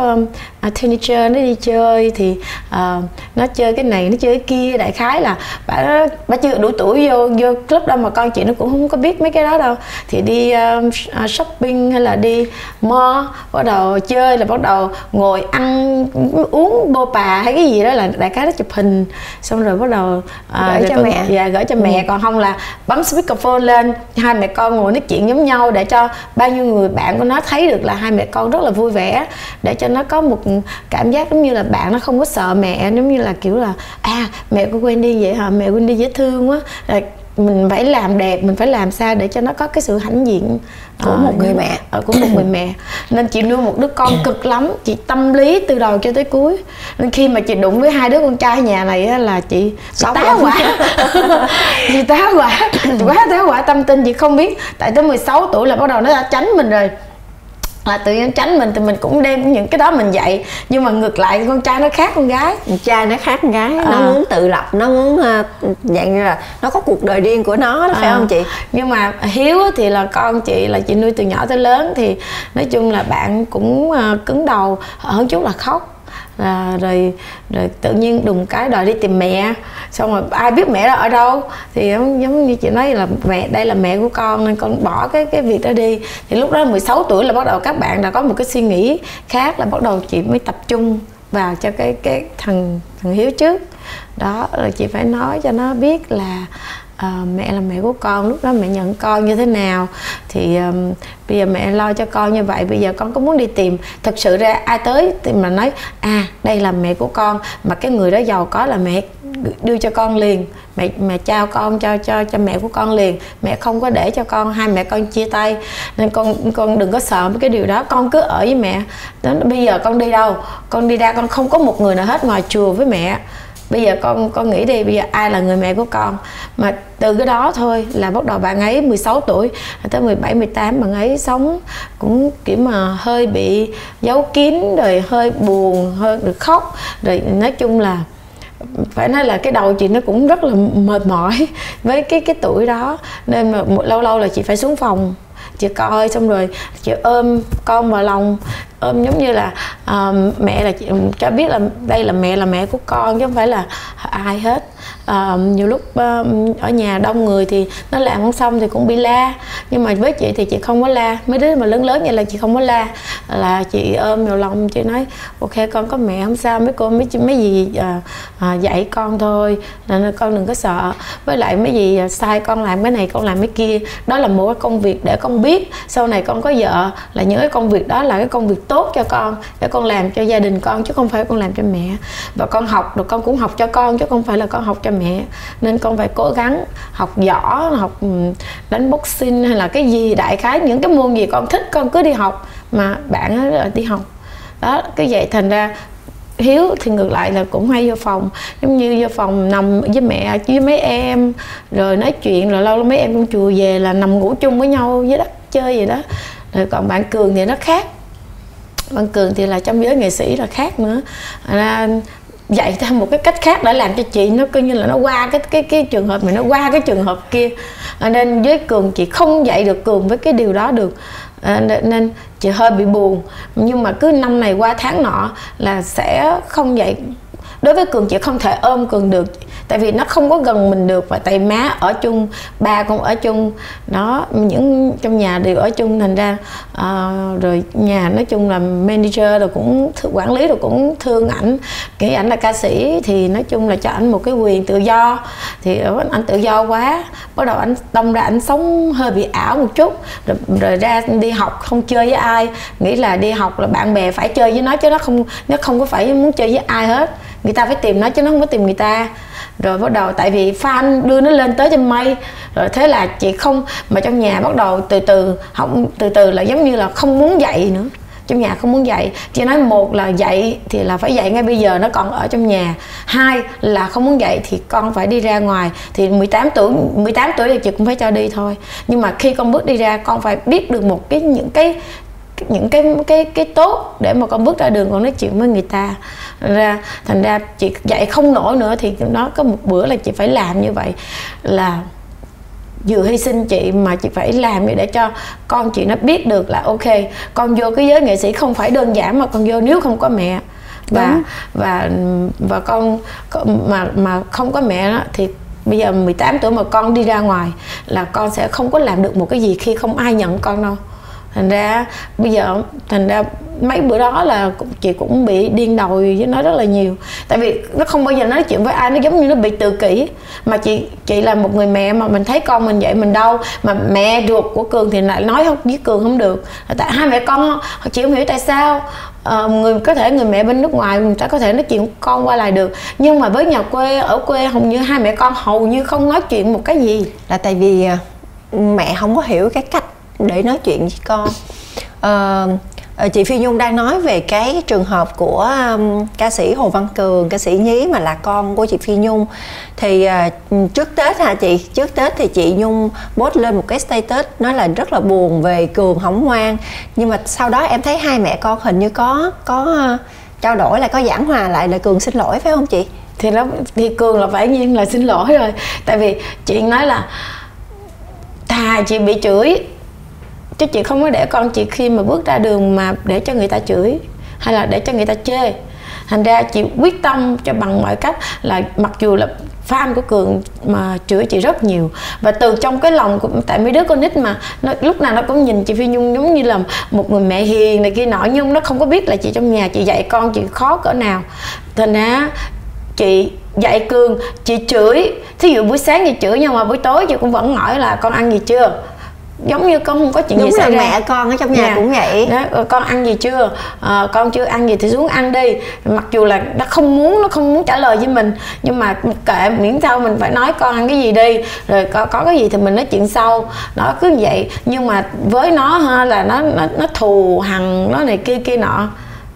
uh, teenager nó đi chơi thì uh, nó chơi cái này nó chơi cái kia. Đại khái là bà bà chưa đủ tuổi vô vô club đâu mà con chị nó cũng không có biết mấy cái đó đâu. Thì đi uh, shopping hay là đi mall bắt đầu chơi là bắt đầu ngồi ăn uống bô bà hay cái gì đó là đại khái nó chụp hình. Xong rồi bắt đầu uh, gửi cho còn, mẹ. dạ gửi cho mẹ. Ừ. còn không là bấm speakerphone lên hai mẹ con ngồi nói chuyện giống nhau để cho bao nhiêu người bạn của nó thấy được là hai mẹ con rất là vui vẻ để cho nó có một cảm giác giống như là bạn nó không có sợ mẹ giống như là kiểu là à mẹ của Wendy vậy hả? Mẹ Wendy dễ thương quá. Rồi mình phải làm đẹp mình phải làm sao để cho nó có cái sự hãnh diện của uh, một người mẹ uh, của một người mẹ. Nên chị nuôi một đứa con cực lắm chị tâm lý từ đầu cho tới cuối. Nên khi mà chị đụng với hai đứa con trai nhà này á, là chị Sốc tá quả chị tá quả chị quá tá quả tâm tin chị không biết. Tại tới 16 tuổi là bắt đầu nó đã tránh mình rồi là tự nhiên tránh mình thì mình cũng đem những cái đó mình dạy nhưng mà ngược lại con trai nó khác con gái con trai nó khác con gái nó à. muốn tự lập nó muốn uh, dạng như là nó có cuộc đời riêng của nó đó, phải à. không chị nhưng mà hiếu thì là con chị là chị nuôi từ nhỏ tới lớn thì nói chung là bạn cũng uh, cứng đầu hơn chút là khóc là rồi rồi tự nhiên đùng cái đòi đi tìm mẹ. Xong rồi ai biết mẹ đó ở đâu? Thì giống, giống như chị nói là mẹ đây là mẹ của con nên con bỏ cái cái việc đó đi. Thì lúc đó 16 tuổi là bắt đầu các bạn đã có một cái suy nghĩ khác là bắt đầu chị mới tập trung vào cho cái cái thằng thằng hiếu trước. Đó rồi chị phải nói cho nó biết là à, mẹ là mẹ của con lúc đó mẹ nhận con như thế nào? Thì um, bây giờ mẹ lo cho con như vậy bây giờ con có muốn đi tìm. Thật sự ra ai tới thì mà nói à đây là mẹ của con. Mà cái người đó giàu có là mẹ đưa cho con liền. Mẹ mẹ trao con cho cho cho mẹ của con liền. Mẹ không có để cho con hai mẹ con chia tay. Nên con con đừng có sợ cái điều đó con cứ ở với mẹ. Đến bây giờ con đi đâu? Con đi ra con không có một người nào hết ngoài chùa với mẹ bây giờ con con nghĩ đi, bây giờ ai là người mẹ của con? Mà từ cái đó thôi là bắt đầu bạn ấy 16 tuổi, tới 17 18 bạn ấy sống cũng kiểu mà hơi bị giấu kín, rồi hơi buồn, hơi được khóc. Rồi nói chung là phải nói là cái đầu chị nó cũng rất là mệt mỏi với cái cái tuổi đó. Nên mà lâu lâu là chị phải xuống phòng chị coi xong rồi chị ôm con vào lòng. Ôm giống như là uh, mẹ là chị, cho biết là đây là mẹ là mẹ của con chứ không phải là ai hết à, nhiều lúc à, ở nhà đông người thì nó làm không xong thì cũng bị la. Nhưng mà với chị thì chị không có la. Mấy đứa mà lớn lớn vậy là chị không có la. Là chị ôm vào lòng chị nói ok con có mẹ không sao mấy cô mấy mấy gì à, à, dạy con thôi. Nên con đừng có sợ. Với lại mấy gì ờ, sai con làm cái này con làm cái kia. Đó là một cái công việc để con biết sau này con có vợ. Là những cái công việc đó là cái công việc tốt cho con để con làm cho gia đình con chứ không phải con làm cho mẹ. Và con học rồi con cũng học cho con chứ không phải là con học cho mẹ. Nên con phải cố gắng học võ, học ừ, đánh boxing hay là cái gì, đại khái những cái môn gì con thích, con cứ đi học. Mà bạn đi học. Đó, cái vậy thành ra hiếu thì ngược lại là cũng hay vô phòng. Giống như vô phòng nằm với mẹ, với mấy em, rồi nói chuyện, rồi lâu lâu mấy em cũng chùa về là nằm ngủ chung với nhau với đất chơi gì đó. Rồi còn bạn cường thì nó khác. Bạn cường thì là trong giới nghệ sĩ là khác nữa. Ra dạy theo một cái cách khác để làm cho chị. Nó coi như là nó qua cái cái cái trường hợp này nó qua cái trường hợp kia. À, nên với cường chị không dạy được cường với cái điều đó được. À, nên chị hơi bị buồn. Nhưng mà cứ năm này qua tháng nọ là sẽ không dạy đối với cường chị không thể ôm cường được tại vì nó không có gần mình được và tại má ở chung ba cũng ở chung. Nó những trong nhà đều ở chung thành ra uh, rồi nhà nói chung là manager rồi cũng quản lý rồi cũng thương ảnh. Nghĩ ảnh là ca sĩ thì nói chung là cho ảnh một cái quyền tự do thì ảnh tự do quá. Bắt đầu ảnh tông ra ảnh sống hơi bị ảo một chút rồi, rồi ra đi học không chơi với ai. Nghĩ là đi học là bạn bè phải chơi với nó chứ nó không nó không có phải muốn chơi với ai hết người ta phải tìm nó chứ nó không có tìm người ta. Rồi bắt đầu, tại vì fan đưa nó lên tới trên mây. Rồi thế là chị không, mà trong nhà bắt đầu từ từ, không, từ từ là giống như là không muốn dạy nữa. Trong nhà không muốn dạy chị nói một là dạy thì là phải dạy ngay bây giờ, nó còn ở trong nhà. Hai là không muốn dạy thì con phải đi ra ngoài. Thì 18 tuổi 18 tuổi thì chị cũng phải cho đi thôi. Nhưng mà khi con bước đi ra, con phải biết được một cái, những cái những cái cái cái tốt để mà con bước ra đường con nói chuyện với người ta. Ra thành ra chị dạy không nổi nữa thì nó có một bữa là chị phải làm như vậy. Là vừa hy sinh chị mà chị phải làm để cho con chị nó biết được là ok con vô cái giới nghệ sĩ không phải đơn giản mà con vô nếu không có mẹ. Và Đúng. và và con mà mà không có mẹ đó, thì bây giờ 18 tuổi mà con đi ra ngoài là con sẽ không có làm được một cái gì khi không ai nhận con đâu thành ra bây giờ thành ra mấy bữa đó là chị cũng bị điên đầu với nó rất là nhiều. Tại vì nó không bao giờ nói chuyện với ai nó giống như nó bị tự kỷ. Mà chị chị là một người mẹ mà mình thấy con mình vậy mình đau. Mà mẹ ruột của cường thì lại nói không với cường không được. Tại hai mẹ con chị không hiểu tại sao à, người có thể người mẹ bên nước ngoài người ta có thể nói chuyện con qua lại được. Nhưng mà với nhà quê ở quê hầu như hai mẹ con hầu như không nói chuyện một cái gì. Là tại vì ờ, mẹ không có hiểu cái cách để nói chuyện với con uh, chị Phi Nhung đang nói về cái trường hợp của um, ca sĩ Hồ Văn Cường, ca sĩ nhí mà là con của chị Phi Nhung. Thì uh, trước Tết hả chị? Trước Tết thì chị Nhung post lên một cái status nói là rất là buồn về Cường hỏng ngoan. Nhưng mà sau đó em thấy hai mẹ con hình như có có uh, trao đổi là có giảng hòa lại là Cường xin lỗi phải không chị? Thì nó thì Cường là phải nhiên là xin lỗi rồi. Tại vì chị nói là thà chị bị chửi chứ chị không có để con chị khi mà bước ra đường mà để cho người ta chửi, hay là để cho người ta chê. Thành ra chị quyết tâm cho bằng mọi cách là mặc dù là fan của cường mà chửi chị rất nhiều. Và từ trong cái lòng của tại mấy đứa con nít mà, nó lúc nào nó cũng nhìn chị phi nhung giống như là một người mẹ hiền này kia nọ, nhưng nó không có biết là chị trong nhà chị dạy con chị khó cỡ nào. Thành ra chị dạy cường, chị chửi. Thí dụ buổi sáng chị chửi nhưng mà buổi tối chị cũng vẫn hỏi là con ăn gì chưa? Giống như con không có chuyện Đúng gì xảy ra. mẹ con ở trong nhà dạ. cũng vậy. Đó, con ăn gì chưa? À, con chưa ăn gì thì xuống ăn đi. Mặc dù là nó không muốn nó không muốn trả lời với mình nhưng mà kệ miễn sao mình phải nói con ăn cái gì đi. Rồi có có cái gì thì mình nói chuyện sau. Nó cứ vậy. Nhưng mà với nó ha là nó nó nó thù hằn nó này kia kia nọ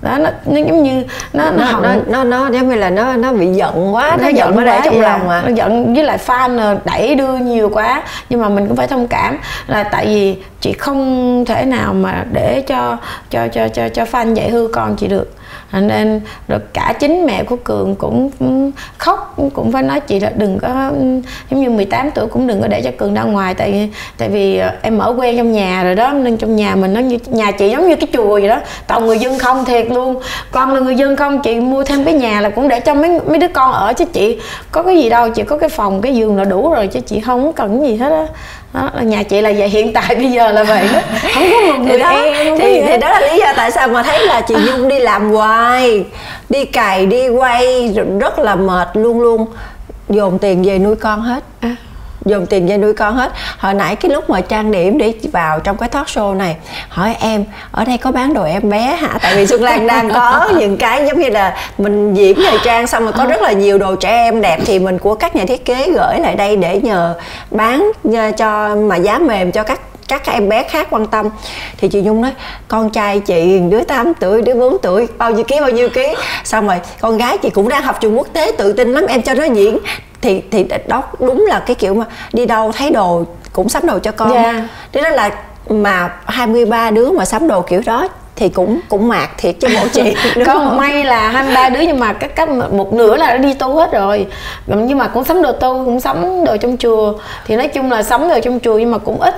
đó nó, nó giống như nó nó nó, nó nó nó giống như là nó nó bị giận quá nó, nó giận, giận quá để trong lòng à. Nó giận với lại fan đẩy đưa nhiều quá. Nhưng mà mình cũng phải thông cảm là tại vì chị không thể nào mà để cho cho cho cho cho fan dạy hư con chị được Ờ, nên rồi cả chính mẹ của cường cũng ừ, khóc, cũng phải nói chị là đừng có ừ, giống như 18 tuổi cũng đừng có để cho cường ra ngoài, tại tại vì ờ, em ở quen trong nhà rồi đó, nên trong nhà mình nó như, nhà chị giống như cái chùa vậy đó, toàn người dân không thiệt luôn. Con là người dân không, chị mua thêm cái nhà là cũng để cho mấy mấy đứa con ở chứ chị, có cái gì đâu, chị có cái phòng, cái giường là đủ rồi chứ chị không cần gì hết á đó nhà chị là vậy hiện tại bây giờ là vậy đó. Không có một người đó, em thì, thì đó là lý do tại sao mà thấy là chị nhung đi làm hoài đi cày đi quay rất là mệt luôn luôn dồn tiền về nuôi con hết. À dùng tiền về nuôi con hết. Hồi nãy cái lúc mà trang điểm để vào trong cái talk show này hỏi em ở đây có bán đồ em bé hả? Tại vì xuân lan đang có những cái giống như là mình diễn thời trang xong rồi có rất là nhiều đồ trẻ em đẹp thì mình của các nhà thiết kế gửi lại đây để nhờ bán cho mà giá mềm cho các các em bé khác quan tâm thì chị nhung nói con trai chị đứa 8 tuổi đứa 4 tuổi bao nhiêu ký bao nhiêu ký xong rồi con gái chị cũng đang học trường quốc tế tự tin lắm em cho nó diễn thì thì đó đúng là cái kiểu mà đi đâu thấy đồ cũng sắm đồ cho con yeah. Dạ. đó là mà 23 đứa mà sắm đồ kiểu đó thì cũng cũng mạc thiệt cho bộ chị. Có không? may là 23 đứa nhưng mà các cấp một nửa là đã đi tu hết rồi. Nhưng mà cũng sắm đồ tu cũng sắm đồ trong chùa. Thì nói chung là sắm đồ trong chùa nhưng mà cũng ít.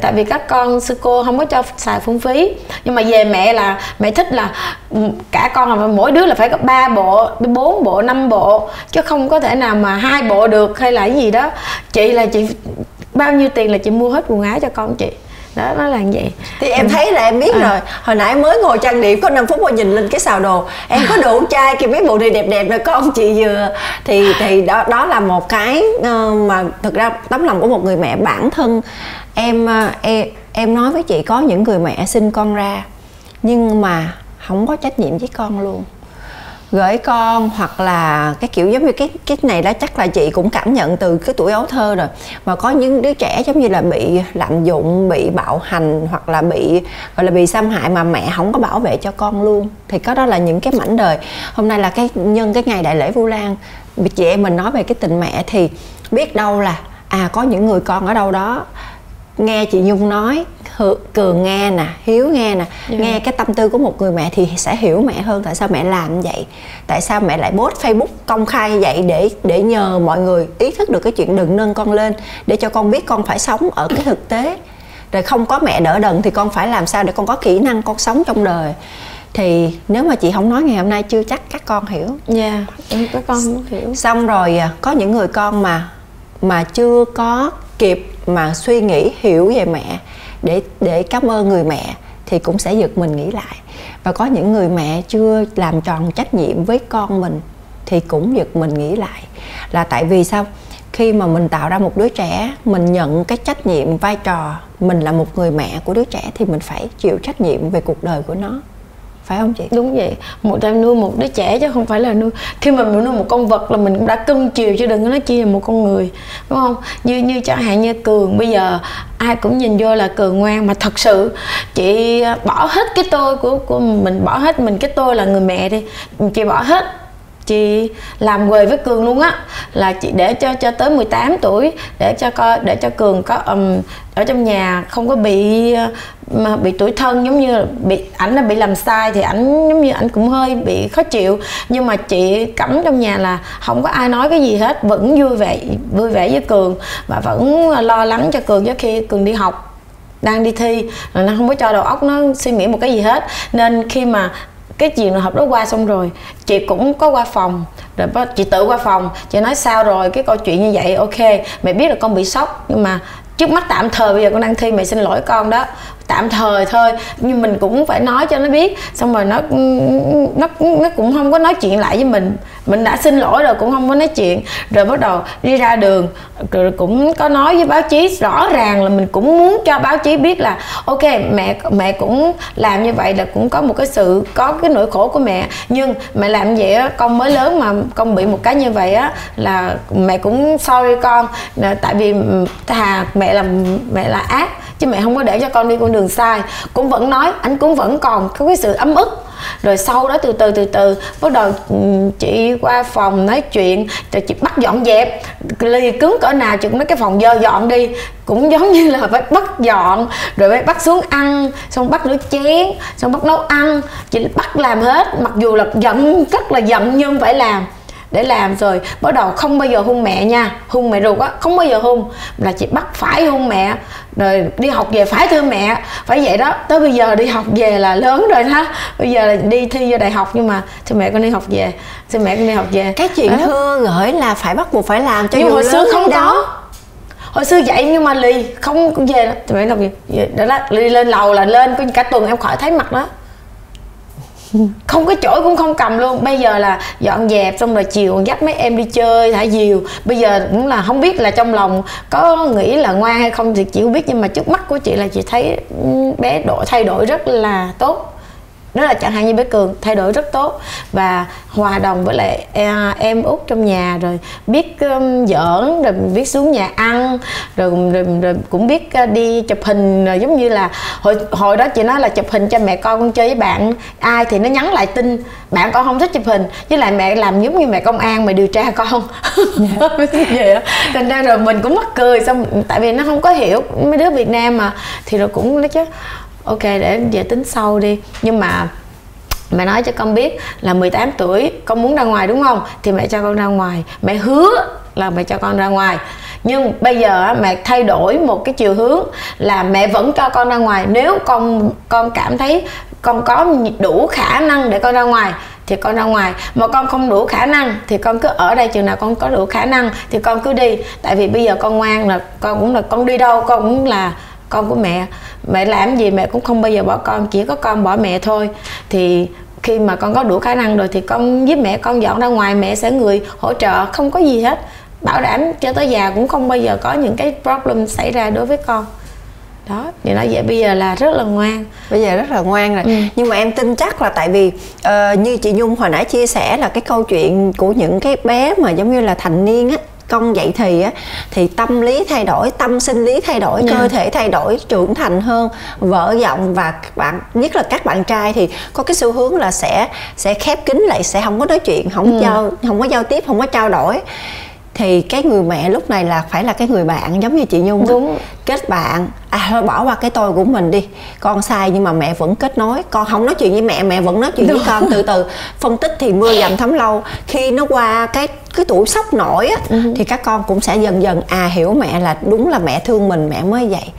Tại vì các con sư cô không có cho xài phung phí. Nhưng mà về mẹ là mẹ thích là ừ, cả con là mỗi đứa là phải có ba bộ bốn bộ năm bộ. Chứ không có thể nào mà hai bộ được hay là cái gì đó. Chị là chị bao nhiêu tiền là chị mua hết quần áo cho con chị đó nó là vậy. Thì em thấy là em biết à. rồi. Hồi nãy mới ngồi trang điểm có 5 phút mà nhìn lên cái xào đồ. Em có đủ trai kia mấy bộ này đẹp đẹp rồi con chị vừa. Thì thì đó đó là một cái uh, mà thực ra tấm lòng của một người mẹ. Bản thân em uh, em em nói với chị có những người mẹ sinh con ra nhưng mà không có trách nhiệm với con luôn gửi con hoặc là cái kiểu giống như cái cái này đó, chắc là chị cũng cảm nhận từ cái tuổi ấu thơ rồi. Mà có những đứa trẻ giống như là bị lạm dụng, bị bạo hành hoặc là bị, gọi là bị xâm hại mà mẹ không có bảo vệ cho con luôn. Thì có đó là những cái mảnh đời. Hôm nay là cái nhân cái ngày đại lễ vu lan, chị em mình nói về cái tình mẹ thì biết đâu là à có những người con ở đâu đó nghe chị nhung nói cường nghe nè hiếu nghe nè. Yeah. Dạ. nghe cái tâm tư của một người mẹ thì sẽ hiểu mẹ hơn tại sao mẹ làm như vậy. Tại sao mẹ lại post facebook công khai như vậy để để nhờ mọi người ý thức được cái chuyện đừng nâng con lên để cho con biết con phải sống ở cái thực tế. Rồi không có mẹ đỡ đần thì con phải làm sao để con có kỹ năng con sống trong đời. Thì nếu mà chị không nói ngày hôm nay chưa chắc các con hiểu. Dạ yeah, các con hiểu. Xong rồi à, có những người con mà mà chưa có kịp mà suy nghĩ hiểu về mẹ, để để cảm ơn người mẹ thì cũng sẽ giật mình nghĩ lại. Và có những người mẹ chưa làm tròn trách nhiệm với con mình thì cũng giật mình nghĩ lại. Là tại vì sao? Khi mà mình tạo ra một đứa trẻ, mình nhận cái trách nhiệm vai trò, mình là một người mẹ của đứa trẻ thì mình phải chịu trách nhiệm về cuộc đời của nó phải không chị? Đúng vậy. Một em nuôi một đứa trẻ chứ không phải là nuôi. Khi mà mình nuôi một con vật là mình cũng đã cưng chiều chứ đừng có nói chi là một con người. Đúng không? Như như chẳng hạn như cường, bây giờ ai cũng nhìn vô là cường ngoan mà thật sự, chị bỏ hết cái tôi của của mình, bỏ hết mình, cái tôi là người mẹ đi. Chị bỏ hết chị làm quề với cường luôn á. Là chị để cho cho tới 18 tuổi để cho coi để cho cường có um, ở trong nhà không có bị mà bị tuổi thân giống như là bị ảnh là bị làm sai thì ảnh giống như ảnh cũng hơi bị khó chịu. Nhưng mà chị cấm trong nhà là không có ai nói cái gì hết vẫn vui vẻ vui vẻ với cường và vẫn lo lắng cho cường cho khi cường đi học đang đi thi. Là nó không có cho đầu óc nó suy nghĩ một cái gì hết. Nên khi mà cái chuyện hợp đó qua xong rồi, chị cũng có qua phòng. Rồi chị tự qua phòng, chị nói sao rồi, cái câu chuyện như vậy, ok, mẹ biết là con bị sốc, nhưng mà trước mắt tạm thời bây giờ con đang thi, mẹ xin lỗi con đó tạm thời thôi, nhưng mình cũng phải nói cho nó biết. Xong rồi nó nó nó cũng không có nói chuyện lại với mình. Mình đã xin lỗi rồi, cũng không có nói chuyện. Rồi bắt đầu đi ra đường, rồi cũng có nói với báo chí rõ ràng là mình cũng muốn cho báo chí biết là, ok, mẹ mẹ cũng làm như vậy là cũng có một cái sự, có cái nỗi khổ của mẹ. Nhưng mẹ làm vậy á, con mới lớn mà, con bị một cái như vậy á, là mẹ cũng sorry con. Tại vì ừ, thà mẹ là mẹ là ác, chứ mẹ không có để cho con đi con đường sai, cũng vẫn nói, anh cũng vẫn còn có cái sự ấm ức. Rồi sau đó từ từ từ từ, bắt đầu chị qua phòng nói chuyện, rồi chị bắt dọn dẹp, ly cứng cỡ nào chị cũng nói, cái phòng dơ dọn đi. Cũng giống như là phải bắt dọn, rồi phải bắt xuống ăn, xong bắt rửa chén, xong bắt nấu ăn. Chị bắt làm hết, mặc dù là giận, rất là giận nhưng phải làm để làm rồi. Bắt đầu không bao giờ hung mẹ nha. Hung mẹ ruột á không bao giờ hung là chị bắt phải hung mẹ rồi đi học về phải thương mẹ. Phải vậy đó tới bây giờ đi học về là lớn rồi đó. Bây giờ là đi thi vô đại học nhưng mà thì mẹ con đi học về? Thì mẹ con đi học về? Cái chuyện đó. thương gửi là phải bắt buộc phải làm cho nhưng dù hồi xưa không có. Hồi xưa vậy nhưng mà lì không về đó. Thì mẹ làm gì? Đó là lì lên lầu là lên có cả tuần em khỏi thấy mặt đó không có chổi cũng không cầm luôn. Bây giờ là dọn dẹp, xong rồi chiều dắt mấy em đi chơi thả diều. Bây giờ cũng là không biết là trong lòng có nghĩ là ngoan hay không thì chị không biết. Nhưng mà trước mắt của chị là chị thấy ừ, bé độ thay đổi rất là tốt đó là chẳng hạn như bé cường thay đổi rất tốt và hòa đồng với lại à, em út trong nhà rồi biết um, giỡn rồi biết xuống nhà ăn rồi, rồi, rồi cũng biết uh, đi chụp hình rồi giống như là hồi hồi đó chị nói là chụp hình cho mẹ con con chơi với bạn ai thì nó nhắn lại tin bạn con không thích chụp hình với lại mẹ làm giống như mẹ công an mà điều tra con. Vậy đó thành ra rồi mình cũng mắc cười xong tại vì nó không có hiểu mấy đứa việt nam mà thì rồi cũng nói chứ ok, để về tính sau đi. Nhưng mà mẹ nói cho con biết là 18 tuổi, con muốn ra ngoài, đúng không? Thì mẹ cho con ra ngoài. Mẹ hứa là mẹ cho con ra ngoài. Nhưng bây giờ mẹ thay đổi một cái chiều hướng là mẹ vẫn cho con ra ngoài. Nếu con con cảm thấy con có đủ khả năng để con ra ngoài, thì con ra ngoài. Mà con không đủ khả năng, thì con cứ ở đây chừng nào con có đủ khả năng, thì con cứ đi. Tại vì bây giờ con ngoan là con cũng là con đi đâu, con cũng là con của mẹ. Mẹ làm gì mẹ cũng không bao giờ bỏ con chỉ có con bỏ mẹ thôi. Thì khi mà con có đủ khả năng rồi thì con giúp mẹ con dọn ra ngoài mẹ sẽ người hỗ trợ không có gì hết. Bảo đảm cho tới già cũng không bao giờ có những cái problem xảy ra đối với con. Đó thì nói vậy bây giờ là rất là ngoan. Bây giờ rất là ngoan rồi. Ừ. nhưng mà em tin chắc là tại vì uh, như chị nhung hồi nãy chia sẻ là cái câu chuyện của những cái bé mà giống như là thành niên á con dậy thì á thì tâm lý thay đổi tâm sinh lý thay đổi yeah. cơ dạ. thể thay đổi trưởng thành hơn vợ giọng và các bạn nhất là các bạn trai thì có cái xu hướng là sẽ sẽ khép kín lại sẽ không có nói chuyện không ừ. giao không có giao tiếp không có trao đổi thì cái người mẹ lúc này là phải là cái người bạn giống như chị nhung đúng. Kết bạn. À thôi bỏ qua cái tôi của mình đi. Con sai nhưng mà mẹ vẫn kết nối. Con không nói chuyện với mẹ mẹ vẫn nói chuyện đúng. với con. Từ từ. Phân tích thì mưa dầm thấm lâu. Khi nó qua cái cái tuổi sốc nổi á uh-huh. thì các con cũng sẽ dần dần à hiểu mẹ là đúng là mẹ thương mình mẹ mới vậy.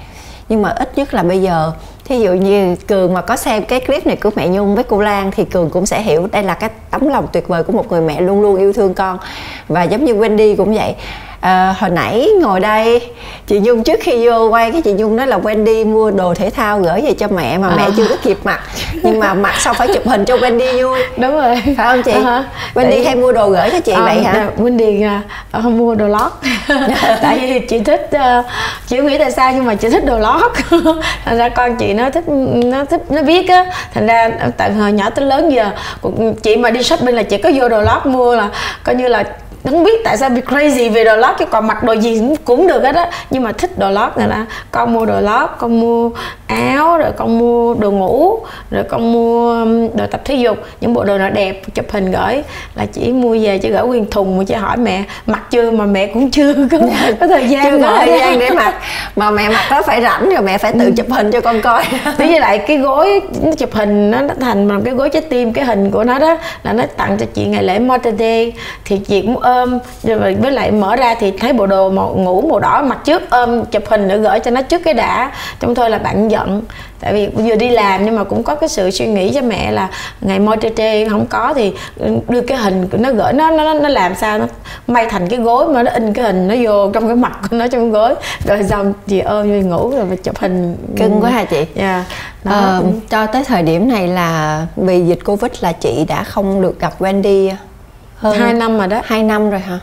Nhưng mà ít nhất là bây giờ thí dụ như cường mà có xem cái clip này của mẹ nhung với cô lan thì cường cũng sẽ hiểu đây là cái tấm lòng tuyệt vời của một người mẹ luôn luôn yêu thương con. Và giống như wendy cũng vậy à, hồi nãy ngồi đây chị nhung trước khi vô quay cái chị nhung nói là wendy mua đồ thể thao gửi về cho mẹ mà mẹ à. chưa có kịp mặc. Nhưng mà mặc xong phải chụp hình cho wendy vui? Đúng rồi. Phải không chị? Uh-huh. wendy Tại... hay mua đồ gửi cho chị à, vậy hả? wendy uh, không mua đồ lót. Tại vì chị thích uh, chị không nghĩ tại sao nhưng mà chị thích đồ lót. Thành ra con chị nó thích nó thích nó biết á. Thành ra tại hồi nhỏ tới lớn giờ chị mà đi shopping là chỉ có vô đồ lót mua là coi như là không biết tại sao bị crazy về đồ lót chứ còn mặc đồ gì cũng được hết á. Nhưng mà thích đồ lót này là con mua đồ lót con mua áo rồi con mua đồ ngủ rồi con mua đồ tập thể dục. Những bộ đồ nào đẹp chụp hình gửi là chỉ mua về chứ gửi nguyên thùng mà chỉ hỏi mẹ. Mặc chưa mà mẹ cũng chưa có, có thời gian chưa có thời gian để mặc. Mà mẹ mặc nó phải rảnh rồi mẹ phải tự chụp hình cho con coi. Thế với lại cái gối chụp hình nó thành bằng cái gối trái tim cái hình của nó đó là nó tặng cho chị ngày lễ Mother Day. Thì chị cũng ôm. Rồi với lại mở ra thì thấy bộ đồ màu ngủ màu đỏ mặc trước ôm chụp hình nữa gửi cho nó trước cái đã. Trong thôi là bạn giận. Tại vì vừa đi làm nhưng mà cũng có cái sự suy nghĩ cho mẹ là ngày môi tê tê không có thì đưa cái hình nó gửi. Nó nó nó làm sao? Nó may thành cái gối mà nó in cái hình nó vô trong cái mặt của nó trong gối. Rồi xong chị ôm vô ngủ rồi mà chụp hình. Cưng quá hả chị? Yeah. Dạ. ờ, cho tới thời điểm này là vì dịch covid là chị đã không được gặp Wendy hơn hai năm rồi đó. Hai năm rồi hả?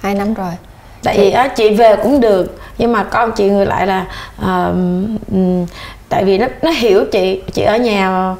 Hai năm rồi. Tại vì á chị về cũng được nhưng mà con chị ngược lại là uh, tại vì nó nó hiểu chị chị ở nhà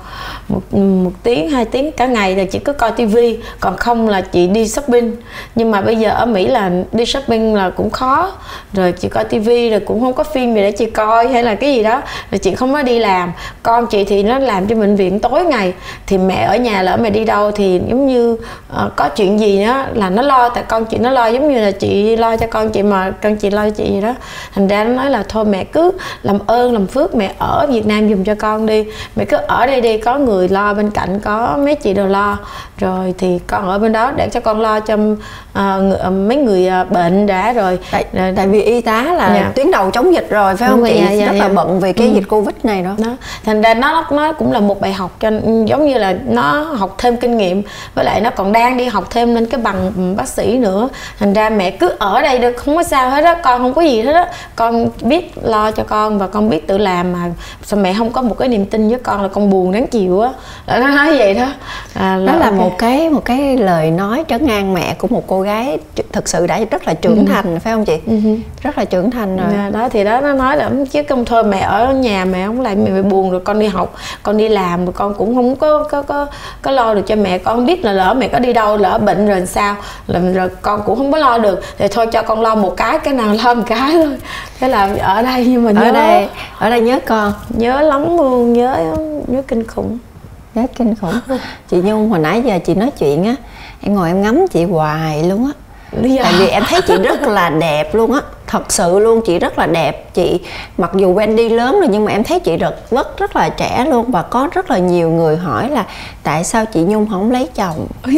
một một tiếng hai tiếng cả ngày là chị cứ coi tivi còn không là chị đi shopping. Nhưng mà bây giờ ở mỹ là đi shopping là cũng khó rồi chị coi tivi rồi cũng không có phim gì để chị coi hay là cái gì đó rồi chị không có đi làm. Con chị thì nó làm cho bệnh viện tối ngày thì mẹ ở nhà lỡ mẹ đi đâu thì giống như uh, có chuyện gì đó là nó lo tại con chị nó lo giống như là chị lo cho con chị mà con chị lo cho chị gì đó. Thành ra nó nói là thôi mẹ cứ làm ơn làm phước mẹ ở Việt Nam dùng cho con đi mẹ cứ ở đây đi có người lo bên cạnh có mấy chị đều lo rồi thì con ở bên đó để cho con lo cho uh, mấy người uh, bệnh đã rồi tại, tại vì y tá là dạ. tuyến đầu chống dịch rồi phải không chị dạ, dạ, rất dạ. là bận vì cái ừ. dịch covid này đó. đó thành ra nó nó cũng là một bài học cho giống như là nó học thêm kinh nghiệm với lại nó còn đang đi học thêm lên cái bằng bác sĩ nữa thành ra mẹ cứ ở đây được không có sao hết á con không có gì hết á con biết lo cho con và con biết tự làm mà sao mẹ không có một cái niềm tin với con là con buồn đáng chịu á? Nó nói vậy đó. À, là đó là okay. một cái một cái lời nói trấn an mẹ của một cô gái thực sự đã rất là trưởng uh-huh. thành phải không chị? Uh-huh. rất là trưởng thành rồi. À, đó thì đó nó nói là chứ không thôi mẹ ở nhà mẹ không lại mẹ, mẹ buồn rồi con đi học con đi làm rồi con cũng không có có có có lo được cho mẹ. Con biết là lỡ mẹ có đi đâu lỡ bệnh rồi sao là rồi con cũng không có lo được. Thì thôi cho con lo một cái cái nào lo một cái thôi. Thế là ở đây nhưng mà nhớ. ở đây ở đây nhớ con nhớ lắm luôn nhớ nhớ kinh khủng. Nhớ kinh khủng. Chị nhung hồi nãy giờ chị nói chuyện á em ngồi em ngắm chị hoài luôn á. Tại vì em thấy chị rất là đẹp luôn á. Thật sự luôn chị rất là đẹp. Chị mặc dù Wendy lớn rồi nhưng mà em thấy chị rất rất rất là trẻ luôn và có rất là nhiều người hỏi là tại sao chị Nhung không lấy chồng?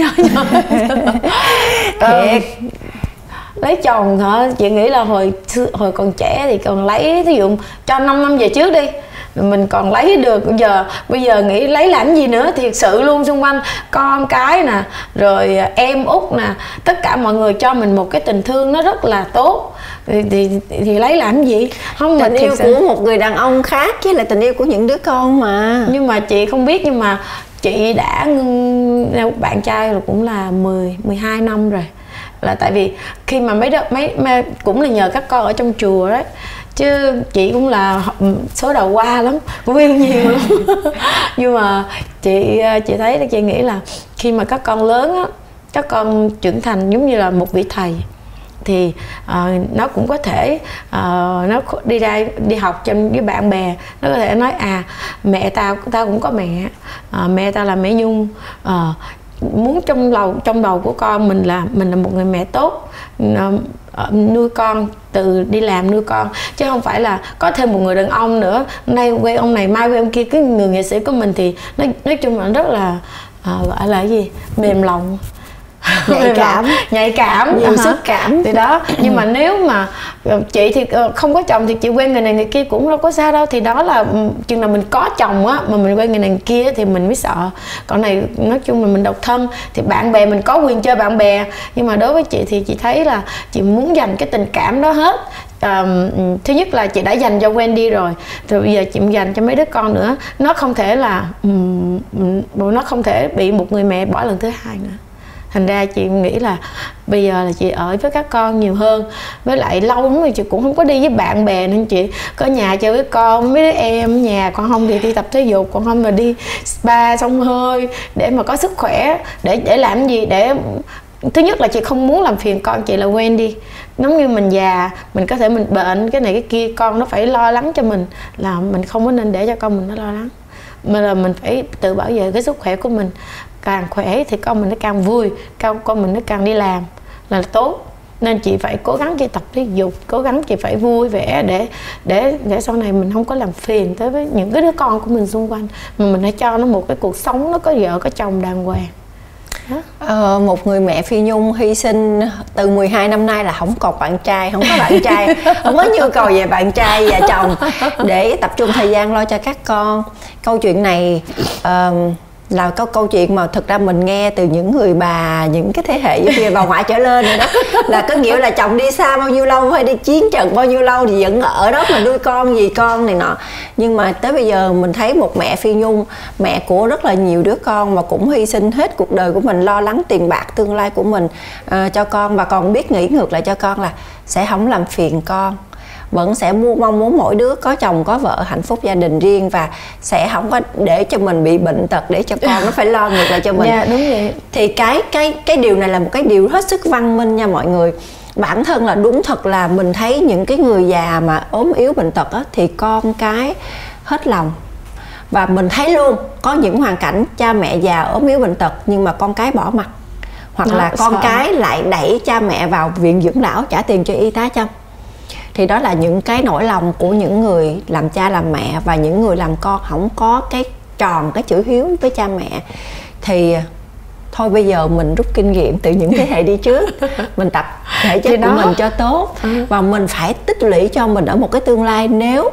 Thiệt. Lấy chồng hả? Chị nghĩ là hồi hồi còn trẻ thì còn lấy ví dụ cho 5 năm về trước đi mình còn lấy được bây giờ bây giờ nghĩ lấy làm gì nữa thiệt sự luôn xung quanh. Con cái nè rồi em út nè tất cả mọi người cho mình một cái tình thương nó rất là tốt. Thì thì, thì lấy làm gì? Không tình yêu sự... của một người đàn ông khác chứ là tình yêu của những đứa con mà. Nhưng mà chị không biết nhưng mà chị đã bạn trai là cũng là 10 12 năm rồi. Là tại vì khi mà mấy đợt mấy, mấy cũng là nhờ các con ở trong chùa đấy chứ chị cũng là số đầu qua lắm cũng yêu nhiều lắm. Nhưng mà chị chị thấy chị nghĩ là khi mà các con lớn á các con trưởng thành giống như là một vị thầy thì uh, nó cũng có thể uh, nó đi ra đi học trong với bạn bè nó có thể nói à mẹ tao tao cũng có mẹ uh, mẹ tao là mẹ nhung uh, muốn trong đầu trong đầu của con mình là mình là một người mẹ tốt uh, Ờ, nuôi con từ đi làm nuôi con. Chứ không phải là có thêm một người đàn ông nữa. Nay quay ông này mai quay ông kia cái người nghệ sĩ của mình thì nói nói chung là rất là à, gọi là cái gì? Mềm lòng nhạy cảm. nhạy cảm nhiều sức cảm. Thì đó nhưng mà nếu mà ờ, chị thì ờ, không có chồng thì chị quen người này người kia cũng đâu có sao đâu. Thì đó là ừ, chừng nào mình có chồng á mà mình quen người này người kia thì mình mới sợ. Còn này nói chung là mình độc thân thì bạn bè mình có quyền chơi bạn bè. Nhưng mà đối với chị thì chị thấy là chị muốn dành cái tình cảm đó hết. Um, thứ nhất là chị đã dành cho Wendy rồi rồi bây giờ chị dành cho mấy đứa con nữa. Nó không thể là um, nó không thể bị một người mẹ bỏ lần thứ hai nữa thành ra chị nghĩ là bây giờ là chị ở với các con nhiều hơn. Với lại lâu lắm rồi chị cũng không có đi với bạn bè nên chị có nhà chơi với con, với đứa em, nhà con không thì đi tập thể dục còn không mà đi spa sông hơi để mà có sức khỏe, để để làm gì, để thứ nhất là chị không muốn làm phiền con, chị là quen đi. Giống như mình già, mình có thể mình bệnh, cái này cái kia, con nó phải lo lắng cho mình là mình không có nên để cho con mình nó lo lắng. Mà là mình phải tự bảo vệ cái sức khỏe của mình càng khỏe thì con mình nó càng vui con con mình nó càng đi làm là tốt. Nên chị phải cố gắng chị tập thể dục cố gắng chị phải vui vẻ để để để sau này mình không có làm phiền tới với những cái đứa con của mình xung quanh. Mà mình hãy cho nó một cái cuộc sống nó có vợ có chồng đàng hoàng. Ờ, một người mẹ Phi Nhung hy sinh từ 12 năm nay là không còn bạn trai, không có bạn trai, không có nhu cầu về bạn trai và chồng. Để tập trung thời gian lo cho các con. Câu chuyện này uh, là câu câu chuyện mà thực ra mình nghe từ những người bà những cái thế hệ như bà ngoại trở lên rồi đó. Là có nghĩa là chồng đi xa bao nhiêu lâu hay đi chiến trận bao nhiêu lâu thì vẫn ở đó mà nuôi con gì con này nọ. Nhưng mà tới bây giờ mình thấy một mẹ phi nhung mẹ của rất là nhiều đứa con mà cũng hy sinh hết cuộc đời của mình lo lắng tiền bạc tương lai của mình uh, cho con. Và còn biết nghĩ ngược lại cho con là sẽ không làm phiền con vẫn sẽ muốn mong muốn mỗi đứa có chồng có vợ hạnh phúc gia đình riêng và sẽ không có để cho mình bị bệnh tật để cho con nó phải lo ngược lại cho mình. Dạ đúng vậy. Thì cái cái cái điều này là một cái điều hết sức văn minh nha mọi người. Bản thân là đúng thật là mình thấy những cái người già mà ốm yếu bệnh tật á, thì con cái hết lòng. Và mình thấy luôn có những hoàn cảnh cha mẹ già ốm yếu bệnh tật nhưng mà con cái bỏ mặt. Hoặc Đó, là con sợ. cái lại đẩy cha mẹ vào viện dưỡng lão trả tiền cho y tá chăm thì đó là những cái nỗi lòng của những người làm cha làm mẹ và những người làm con không có cái tròn cái chữ hiếu với cha mẹ. Thì thôi bây giờ mình rút kinh nghiệm từ những thế hệ đi trước. Mình tập thể chất của mình cho tốt ừ. và mình phải tích lũy cho mình ở một cái tương lai. Nếu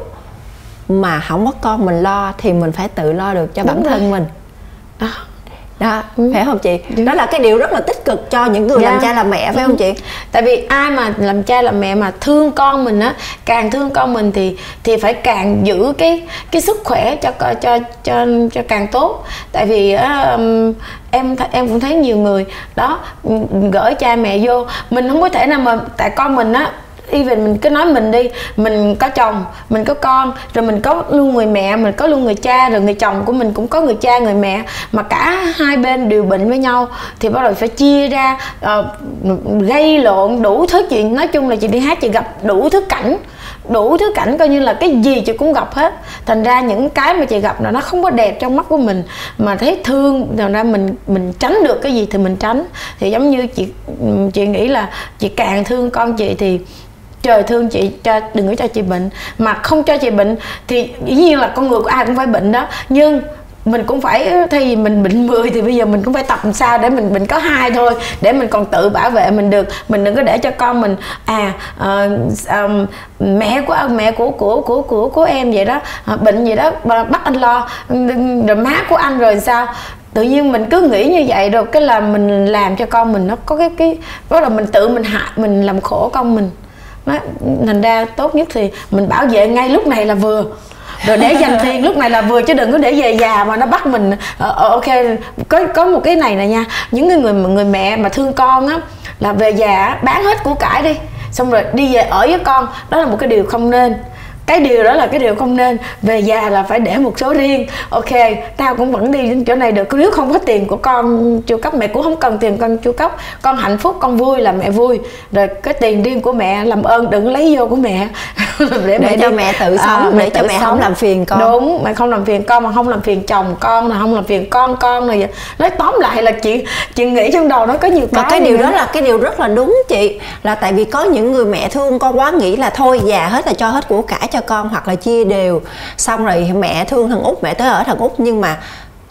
mà không có con mình lo thì mình phải tự lo được cho Đúng bản thân mình. Đó đó ừ. phải không chị Đúng. đó là cái điều rất là tích cực cho những người yeah. làm dạ. cha làm mẹ phải ừ. không chị tại vì ai mà làm cha làm mẹ mà thương con mình á càng thương con mình thì thì phải càng giữ cái cái sức khỏe cho cho cho cho càng tốt tại vì um, em em cũng thấy nhiều người đó gửi cha mẹ vô mình không có thể nào mà tại con mình á even mình cứ nói mình đi mình có chồng mình có con rồi mình có luôn người mẹ mình có luôn người cha rồi người chồng của mình cũng có người cha người mẹ. Mà cả hai bên đều bệnh với nhau thì bắt đầu phải chia ra uh, gây lộn đủ thứ chuyện. Nói chung là chị đi hát chị gặp đủ thứ cảnh đủ thứ cảnh coi như là cái gì chị cũng gặp hết. Thành ra những cái mà chị gặp là nó không có đẹp trong mắt của mình. Mà thấy thương thành ra mình mình tránh được cái gì thì mình tránh. Thì giống như chị chị nghĩ là chị càng thương con chị thì trời thương chị cho đừng có cho chị bệnh. Mà không cho chị bệnh thì dĩ nhiên là con người của ai cũng phải bệnh đó. Nhưng mình cũng phải thay vì mình bệnh 10 thì bây giờ mình cũng phải tập làm sao để mình bệnh có hai thôi. Để mình còn tự bảo vệ mình được. Mình đừng có để cho con mình à uh, um, mẹ của mẹ của của của của của em vậy đó ờ, bệnh gì đó bắt anh lo. Rồi má của anh rồi sao? Tự nhiên mình cứ nghĩ như vậy rồi cái là mình làm cho con mình nó có cái cái đó là mình tự mình hại mình làm khổ con mình đó, thành ra tốt nhất thì mình bảo vệ ngay lúc này là vừa. Rồi để dành tiền lúc này là vừa chứ đừng có để về già mà nó bắt mình ờ, ờ ok có có một cái này nè nha. Những người người mẹ mà thương con á là về già bán hết của cải đi xong rồi đi về ở với con. Đó là một cái điều không nên cái điều đó là cái điều không nên. Về già là phải để một số riêng. Ok tao cũng vẫn đi đến chỗ này được. Nếu không có tiền của con chu cấp mẹ cũng không cần tiền con chu cấp. Con hạnh phúc con vui là mẹ vui. Rồi cái tiền riêng của mẹ làm ơn đừng lấy vô của mẹ. Để, để mẹ cho đi. mẹ tự sống à, để cho mẹ sống. không làm phiền con. Đúng mẹ không làm phiền con mà không làm phiền chồng con là không làm phiền con con này nói tóm lại là chị chị nghĩ trong đầu nó có nhiều cái mà cái điều đó là cái điều rất là đúng chị. Là tại vì có những người mẹ thương con quá nghĩ là thôi già hết là cho hết của cải cho con hoặc là chia đều. Xong rồi mẹ thương thằng út mẹ tới ở thằng út nhưng mà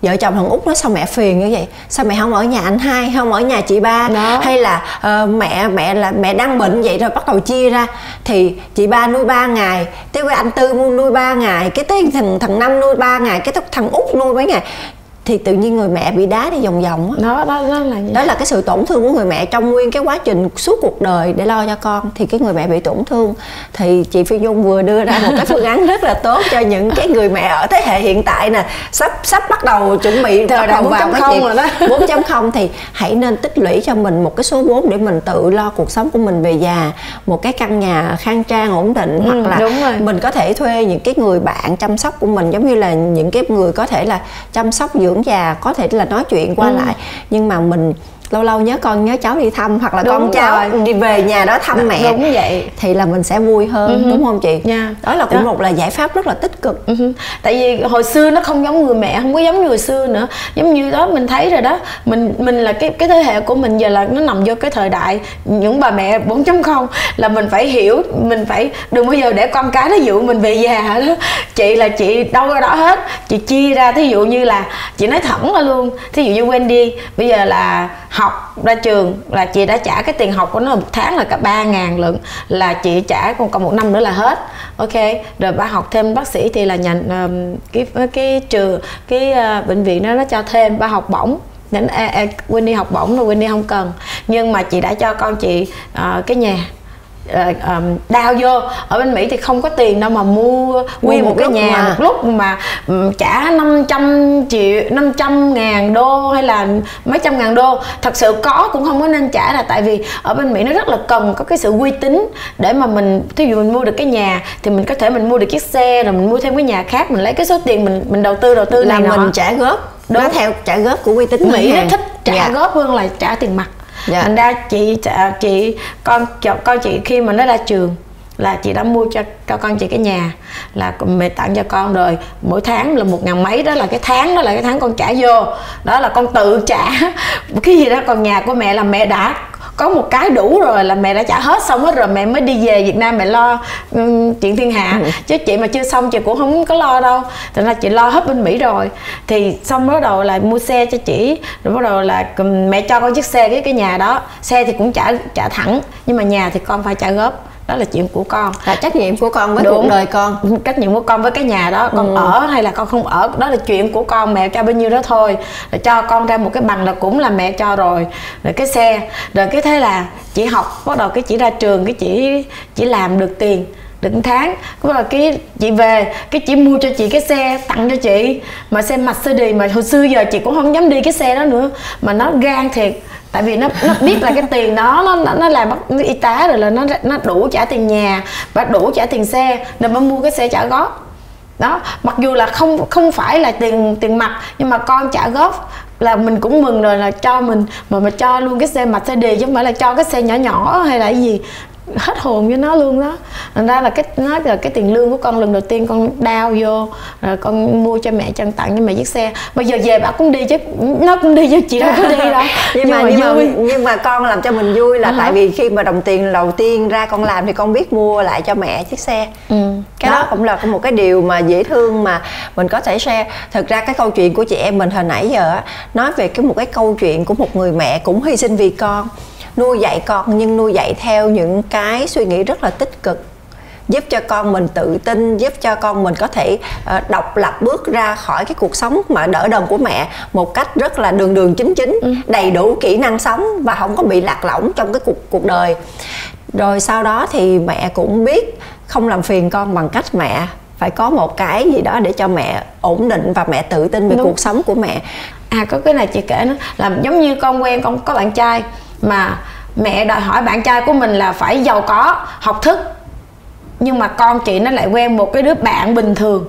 vợ chồng thằng út nói sao mẹ phiền như vậy? Sao mẹ không ở nhà anh hai không ở nhà chị ba? Đó. hay là uh, mẹ mẹ là mẹ đang bệnh vậy rồi bắt đầu chia ra. Thì chị ba nuôi ba ngày tới với anh tư nuôi ba ngày cái tới thằng thằng năm nuôi ba ngày cái thằng út nuôi mấy ngày thì tự nhiên người mẹ bị đá đi vòng vòng đó đó đó là đó là cái sự tổn thương của người mẹ trong nguyên cái quá trình suốt cuộc đời để lo cho con. Thì cái người mẹ bị tổn thương thì chị Phi Nhung vừa đưa ra một cái phương án rất là tốt cho những cái người mẹ ở thế hệ hiện tại nè. Sắp sắp bắt đầu chuẩn bị thời đại 4.0 rồi đó. 4.0 thì hãy nên tích lũy cho mình một cái số vốn để mình tự lo cuộc sống của mình về già. Một cái căn nhà khang trang ổn định ừ, hoặc là đúng rồi. mình có thể thuê những cái người bạn chăm sóc của mình giống như là những cái người có thể là chăm sóc dưỡng dưỡng già có thể là nói chuyện qua ừ. lại nhưng mà mình lâu lâu nhớ con nhớ cháu đi thăm hoặc là đúng con cháu rồi. đi về nhà đó thăm mẹ đúng vậy thì là mình sẽ vui hơn uh-huh. đúng không chị yeah. Dạ. đó là cũng đó. một là giải pháp rất là tích cực uh-huh. tại vì hồi xưa nó không giống người mẹ không có giống như hồi xưa nữa giống như đó mình thấy rồi đó mình mình là cái cái thế hệ của mình giờ là nó nằm vô cái thời đại những bà mẹ 4.0 là mình phải hiểu mình phải đừng bao giờ để con cái nó dụ mình về già đó chị là chị đâu ra đó hết chị chia ra thí dụ như là chị nói thẳng ra luôn thí dụ như Wendy bây giờ là học ra trường là chị đã trả cái tiền học của nó một tháng là cả ba ngàn lượng là chị trả còn còn một năm nữa là hết. Ok rồi ba học thêm bác sĩ thì là nhà cái cái trường cái uh, bệnh viện đó nó cho thêm ba học bổng. Nên à, à, Winnie học bổng rồi Winnie không cần. Nhưng mà chị đã cho con chị uh, cái nhà um, đào vô ở bên Mỹ thì không có tiền đâu mà mua nguyên một, một cái nhà mà. một lúc mà um, trả 500 triệu 500 ngàn đô hay là mấy trăm ngàn đô thật sự có cũng không có nên trả là tại vì ở bên Mỹ nó rất là cần có cái sự uy tín để mà mình thí dụ mình mua được cái nhà thì mình có thể mình mua được chiếc xe rồi mình mua thêm cái nhà khác mình lấy cái số tiền mình mình đầu tư đầu tư là mình trả góp Đúng. nó theo trả góp của uy tín Mỹ nó thích trả dạ. góp hơn là trả tiền mặt dạ. thành ra chị chị con con chị khi mà nó ra trường là chị đã mua cho cho con chị cái nhà là mẹ tặng cho con rồi. Mỗi tháng là một ngàn mấy, đó là cái tháng, đó là cái tháng con trả vô. Đó là con tự trả. Cái gì đó, còn nhà của mẹ là mẹ đã có một cái đủ rồi là mẹ đã trả hết xong hết rồi mẹ mới đi về Việt Nam mẹ lo um, chuyện thiên hạ. Ừ. chứ chị mà chưa xong chị cũng không có lo đâu. Thành ra chị lo hết bên Mỹ rồi. Thì xong bắt đầu là mua xe cho chị rồi bắt đầu là mẹ cho con chiếc xe cái cái nhà đó. Xe thì cũng trả trả thẳng nhưng mà nhà thì con phải trả góp đó là chuyện của con. Là trách nhiệm của con với Đúng. cuộc đời con. Trách nhiệm của con với cái nhà đó. Con ừ. ở hay là con không ở đó là chuyện của con mẹ cho bao nhiêu đó thôi. Rồi cho con ra một cái bằng là cũng là mẹ cho rồi. Rồi cái xe. Rồi cái thế là chị học bắt đầu cái chị ra trường cái chị chỉ làm được tiền được tháng. Cũng là cái chị về cái chị mua cho chị cái xe tặng cho chị. Mà xe Mercedes mà hồi xưa giờ chị cũng không dám đi cái xe đó nữa. Mà nó gan thiệt tại vì nó nó biết là cái tiền đó nó nó, nó làm y tá rồi là nó nó đủ trả tiền nhà và đủ trả tiền xe nên mới mua cái xe trả góp. Đó mặc dù là không không phải là tiền tiền mặt nhưng mà con trả góp là mình cũng mừng rồi là cho mình. Mà mà cho luôn cái xe mặt xe đề chứ không phải là cho cái xe nhỏ nhỏ hay là cái gì hết hồn với nó luôn đó. Thành ra là cái nó là cái tiền lương của con lần đầu tiên con đao vô rồi con mua cho mẹ chân tặng cho mẹ chiếc xe. Bây giờ về bà cũng đi chứ nó cũng đi chứ chị đâu có đi đâu. Nhưng, nhưng mà, nhưng mà nhưng mà con làm cho mình vui là uh-huh. tại vì khi mà đồng tiền đầu tiên ra con làm thì con biết mua lại cho mẹ chiếc xe. Ừ. cái đó. đó cũng là một cái điều mà dễ thương mà mình có thể share. Thực ra cái câu chuyện của chị em mình hồi nãy giờ nói về cái một cái câu chuyện của một người mẹ cũng hy sinh vì con nuôi dạy con nhưng nuôi dạy theo những cái suy nghĩ rất là tích cực giúp cho con mình tự tin giúp cho con mình có thể uh, độc lập bước ra khỏi cái cuộc sống mà đỡ đần của mẹ một cách rất là đường đường chính chính ừ. đầy đủ kỹ năng sống và không có bị lạc lõng trong cái cuộc cuộc đời rồi sau đó thì mẹ cũng biết không làm phiền con bằng cách mẹ phải có một cái gì đó để cho mẹ ổn định và mẹ tự tin về Đúng. cuộc sống của mẹ à có cái này chị kể nó là giống như con quen con có bạn trai mà mẹ đòi hỏi bạn trai của mình là phải giàu có, học thức. Nhưng mà con chị nó lại quen một cái đứa bạn bình thường.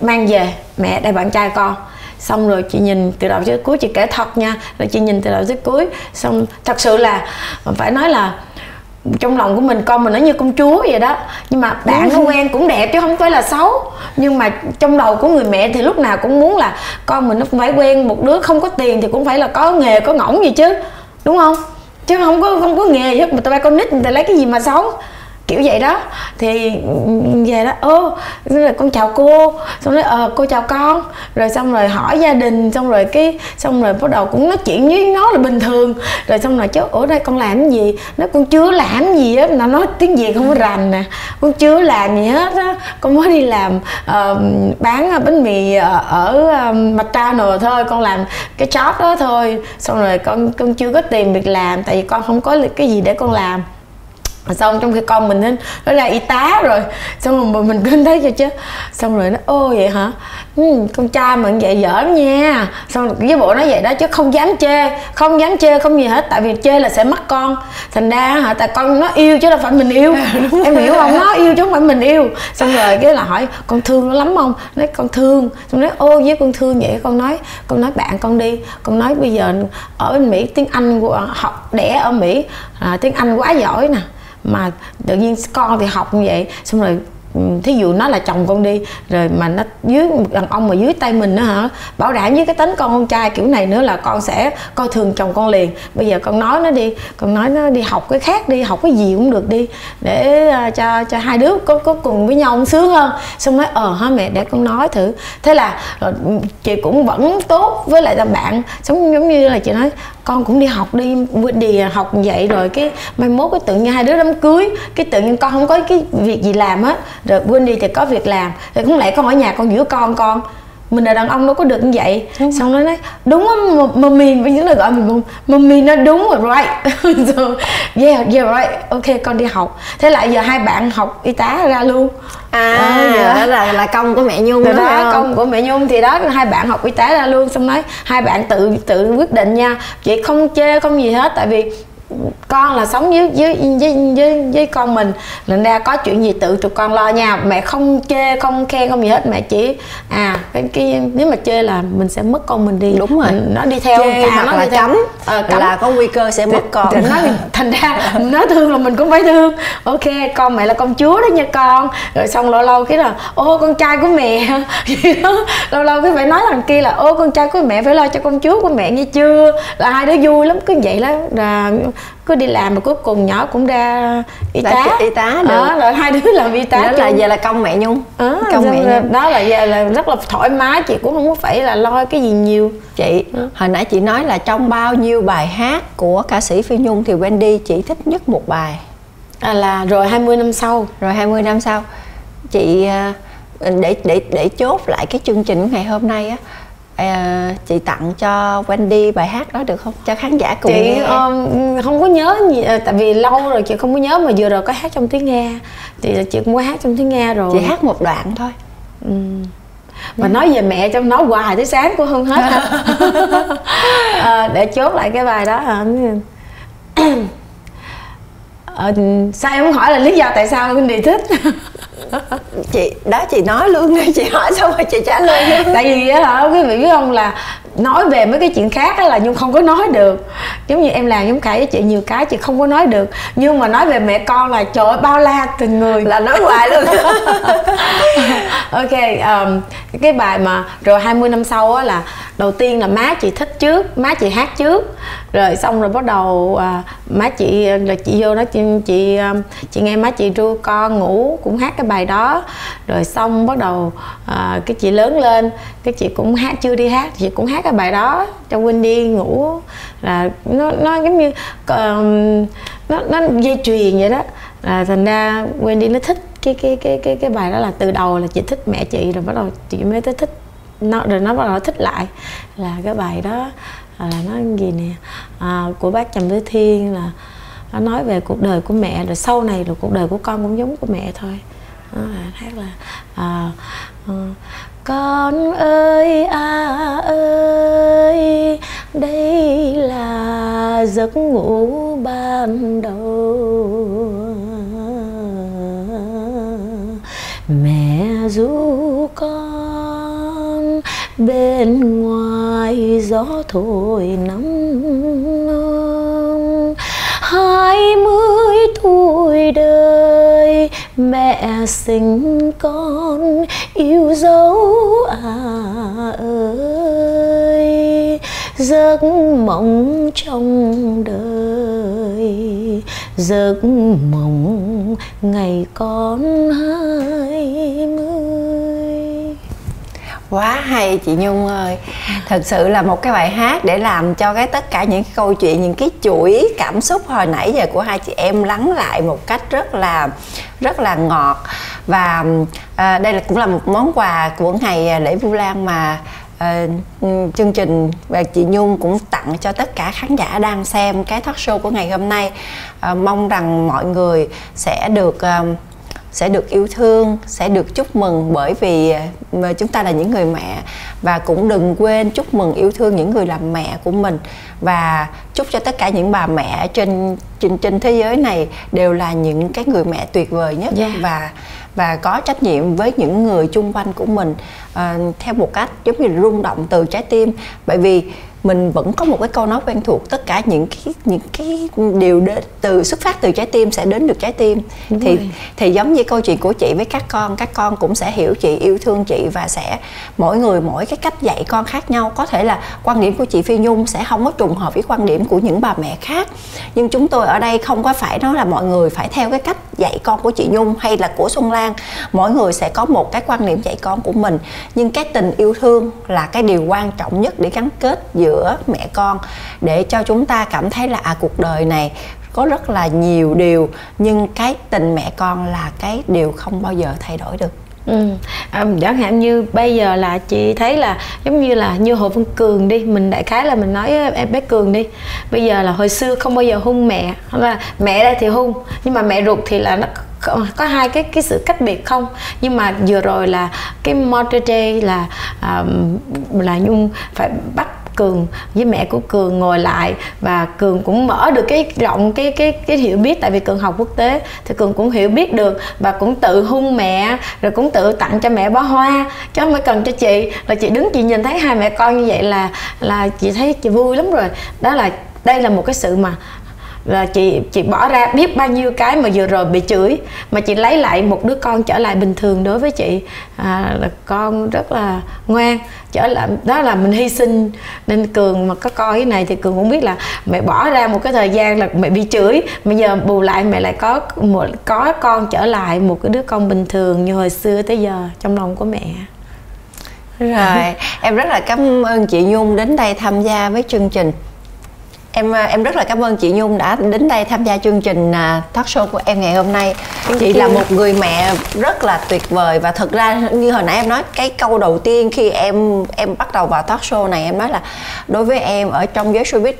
Mang về, mẹ đây bạn trai con. Xong rồi chị nhìn từ đầu tới cuối, chị kể thật nha. Rồi chị nhìn từ đầu tới cuối. Xong thật sự là, phải nói là trong lòng của mình con mình nó như công chúa vậy đó. Nhưng mà bạn nó quen cũng đẹp chứ không phải là xấu. Nhưng mà trong đầu của người mẹ thì lúc nào cũng muốn là con mình nó phải quen một đứa không có tiền thì cũng phải là có nghề có ngỗng gì chứ. Đúng không? Chứ không có không có nghề hết mà tụi bay con nít người ta lấy cái gì mà xấu kiểu vậy đó. Thì về đó ô rồi con chào cô? Xong rồi ờ cô chào con. Rồi xong rồi hỏi gia đình xong rồi cái xong rồi bắt đầu cũng nói chuyện với nó là bình thường. Rồi xong rồi chứ ở đây con làm cái gì? Nó con chưa làm gì á. Nó nói tiếng việt không có rành nè. Con chưa làm gì hết á. Con mới đi làm uh, bán bánh mì ở uh, ờ, mặt trao nồi thôi. Con làm cái job đó thôi. Xong rồi con con chưa có tìm việc làm tại vì con không có cái gì để con làm xong trong khi con mình nên nó là y tá rồi. Xong rồi mình cứ thấy cho chứ. Xong rồi nó ô vậy hả? Ừ, con trai mà vậy dở nha. Xong rồi với bộ nó vậy đó chứ không dám chê không dám chê không gì hết. Tại vì chê là sẽ mất con. Thành ra hả tại con nó yêu chứ đâu phải mình yêu. Em hiểu không? Nó yêu chứ không phải mình yêu. Xong rồi cái là hỏi con thương nó lắm không? Nói con thương. Xong nói ô với con thương vậy con nói con nói bạn con đi. Con nói bây giờ ở bên mỹ tiếng anh của học đẻ ở mỹ à, tiếng anh quá giỏi nè mà tự nhiên con thì học như vậy xong rồi thí dụ nó là chồng con đi, rồi mà nó dưới một đàn ông mà dưới tay mình nữa hả? Bảo đảm với cái tính con con trai kiểu này nữa là con sẽ coi thường chồng con liền. Bây giờ con nói nó đi, con nói nó đi học cái khác đi, học cái gì cũng được đi, để ờ, cho cho hai đứa có có cùng với nhau sướng hơn. Xong nói ờ hả mẹ, để con nói thử. Thế là ờ, chị cũng vẫn tốt với lại là bạn. Giống giống như là chị nói, con cũng đi học đi đi học vậy rồi cái mai mốt cái tự nhiên hai đứa đám cưới, cái tự nhiên con không có cái việc gì làm hết rồi quên đi thì có việc làm. Thì không lẽ con ở nhà con giữ con con. Mình là đàn ông đâu có được như vậy. Đúng. Xong nó nói đúng không mommy với những lời gọi mình mommy nó đúng rồi right. So, yeah yeah right. Ok con đi học. Thế lại giờ hai bạn học y tá ra luôn. À, à dạ. đó là là công của mẹ nhung đó, đó công của mẹ nhung. Thì đó hai bạn học y tá ra luôn. Xong nói hai bạn tự tự quyết định nha. Chị không chê không gì hết. Tại vì con là sống với với với với, với con mình. Nên ra có chuyện gì tự tụi con lo nha. Mẹ không chê không khen không gì hết. Mẹ chỉ à cái, cái nếu mà chê là mình sẽ mất con mình đi. Đúng rồi. Nó đi theo chê hoặc nó là cấm, à, cấm. Là có nguy cơ sẽ mất con. Thì nó thành ra nó thương là mình cũng phải thương. Ok con mẹ là công chúa đó nha con. Rồi xong lâu lâu cái là ô con trai của mẹ. Lâu lâu cái phải nói thằng kia là ô con trai của mẹ phải lo cho công chúa của mẹ nghe chưa? Là hai đứa vui lắm. Cứ vậy đó là cứ đi làm mà cuối cùng nhỏ cũng ra y tá. y tá được. Đó, rồi hai đứa làm y tá đó là giờ là công mẹ nhung à, công mẹ nhung. đó là giờ là rất là thoải mái chị cũng không có phải là lo cái gì nhiều. Chị à. hồi nãy chị nói là trong bao nhiêu bài hát của ca sĩ phi nhung thì wendy chị thích nhất một bài? À, là rồi 20 năm sau. Rồi 20 năm sau. Chị à, để để để chốt lại cái chương trình ngày hôm nay á à, chị tặng cho Wendy bài hát đó được không? Cho khán giả cùng chị nghe. um, không có nhớ gì ờ, tại vì lâu rồi chị không có nhớ mà vừa rồi có hát trong tiếng nghe thì chị cũng có hát trong tiếng nghe rồi. Chị hát một đoạn thôi. Ừ. mà nói về mẹ trong nói hoài tới sáng cũng không hết. À, để chốt lại cái bài đó à, à, sao em không hỏi là lý do tại sao Wendy thích chị đó chị nói luôn đi chị hỏi xong rồi chị trả lời luôn tại vì hả quý vị biết không là nói về mấy cái chuyện khác là nhung không có nói được. Giống như em làm giống cãi với chị nhiều cái chị không có nói được. Nhưng mà nói về mẹ con là trời ơi bao la tình người. Là nói hoài luôn. Ok um, cái bài mà rồi 20 năm sau á là đầu tiên là má chị thích trước má chị hát trước. Rồi xong rồi bắt đầu à, má chị là chị vô đó chị chị à, chị nghe má chị ru con ngủ cũng hát cái bài đó. Rồi xong bắt đầu à, cái chị lớn lên cái chị cũng hát chưa đi hát chị cũng hát cái bài đó cho Wendy ngủ. Là nó nó giống như uh, nó nó dây chuyền vậy đó. Là thành ra Wendy nó thích cái cái cái cái cái bài đó là từ đầu là chị thích mẹ chị rồi bắt đầu chị mới tới thích nó rồi nó bắt đầu thích lại. Là cái bài đó à, là nó gì nè à, của bác trầm Tư thiên là nó nói về cuộc đời của mẹ rồi sau này là cuộc đời của con cũng giống của mẹ thôi đó là hát là à, ừ, con ơi à ơi đây là giấc ngủ ban đầu. Mẹ ru con bên ngoài gió thổi nắng non hai mươi tuổi đời, mẹ sinh con, yêu dấu à ơi, giấc mộng trong đời, giấc mộng ngày con hai mươi quá hay chị nhung ơi. Thật sự là một cái bài hát để làm cho cái tất cả những cái câu chuyện những cái chuỗi cảm xúc hồi nãy giờ của hai chị em lắng lại một cách rất là rất là ngọt. Và à, đây là cũng là một món quà của ngày à, lễ vu lan mà À, chương trình và chị Nhung cũng tặng cho tất cả khán giả đang xem cái talk show của ngày hôm nay. À, mong rằng mọi người sẽ được à, sẽ được yêu thương sẽ được chúc mừng bởi vì mà chúng ta là những người mẹ. Và cũng đừng quên chúc mừng yêu thương những người làm mẹ của mình. Và chúc cho tất cả những bà mẹ trên trên trên thế giới này đều là những cái người mẹ tuyệt vời nhất. Yeah. và và có trách nhiệm với những người chung quanh của mình uh, theo một cách giống như rung động từ trái tim. Bởi vì mình vẫn có một cái câu nói quen thuộc tất cả những cái những cái điều đến từ xuất phát từ trái tim sẽ đến được trái tim Đúng thì rồi. thì giống như câu chuyện của chị với các con các con cũng sẽ hiểu chị yêu thương chị và sẽ mỗi người mỗi cái cách dạy con khác nhau có thể là quan điểm của chị Phi Nhung sẽ không có trùng hợp với quan điểm của những bà mẹ khác nhưng chúng tôi ở đây không có phải nói là mọi người phải theo cái cách dạy con của chị Nhung hay là của Xuân Lan, mỗi người sẽ có một cái quan niệm dạy con của mình. Nhưng cái tình yêu thương là cái điều quan trọng nhất để gắn kết giữa mẹ con, để cho chúng ta cảm thấy là à cuộc đời này có rất là nhiều điều, nhưng cái tình mẹ con là cái điều không bao giờ thay đổi được. Ừ. À, chẳng hạn như bây giờ là chị thấy là giống như là như hồ văn cường đi mình đại khái là mình nói em bé cường đi bây giờ là hồi xưa không bao giờ hung mẹ là mẹ đây thì hung nhưng mà mẹ ruột thì là nó có, hai cái cái sự cách biệt không nhưng mà vừa rồi là cái Monterey là um, là nhung phải bắt cường, với mẹ của cường ngồi lại và cường cũng mở được cái rộng cái cái cái hiểu biết, tại vì cường học quốc tế, thì cường cũng hiểu biết được và cũng tự hung mẹ, rồi cũng tự tặng cho mẹ bó hoa. Chứ không phải cần cho chị, là chị đứng chị nhìn thấy hai mẹ con như vậy là là chị thấy chị vui lắm rồi. Đó là, đây là một cái sự mà là chị chị bỏ ra biết bao nhiêu cái mà vừa rồi bị chửi mà chị lấy lại một đứa con trở lại bình thường đối với chị. À, là con rất là ngoan trở lại đó là mình hy sinh. Nên cường mà có coi cái này thì cường cũng biết là mẹ bỏ ra một cái thời gian là mẹ bị chửi. Bây giờ bù lại mẹ lại có một có con trở lại một cái đứa con bình thường như hồi xưa tới giờ trong lòng của mẹ. Rồi em rất là cảm ơn chị nhung đến đây tham gia với chương trình em à, em rất là cảm ơn chị Nhung đã đến đây tham gia chương trình à, talk show của em ngày hôm nay Thank chị you. là một người mẹ rất là tuyệt vời và thật ra như hồi nãy em nói cái câu đầu tiên khi em em bắt đầu vào talk show này em nói là đối với em ở trong giới showbiz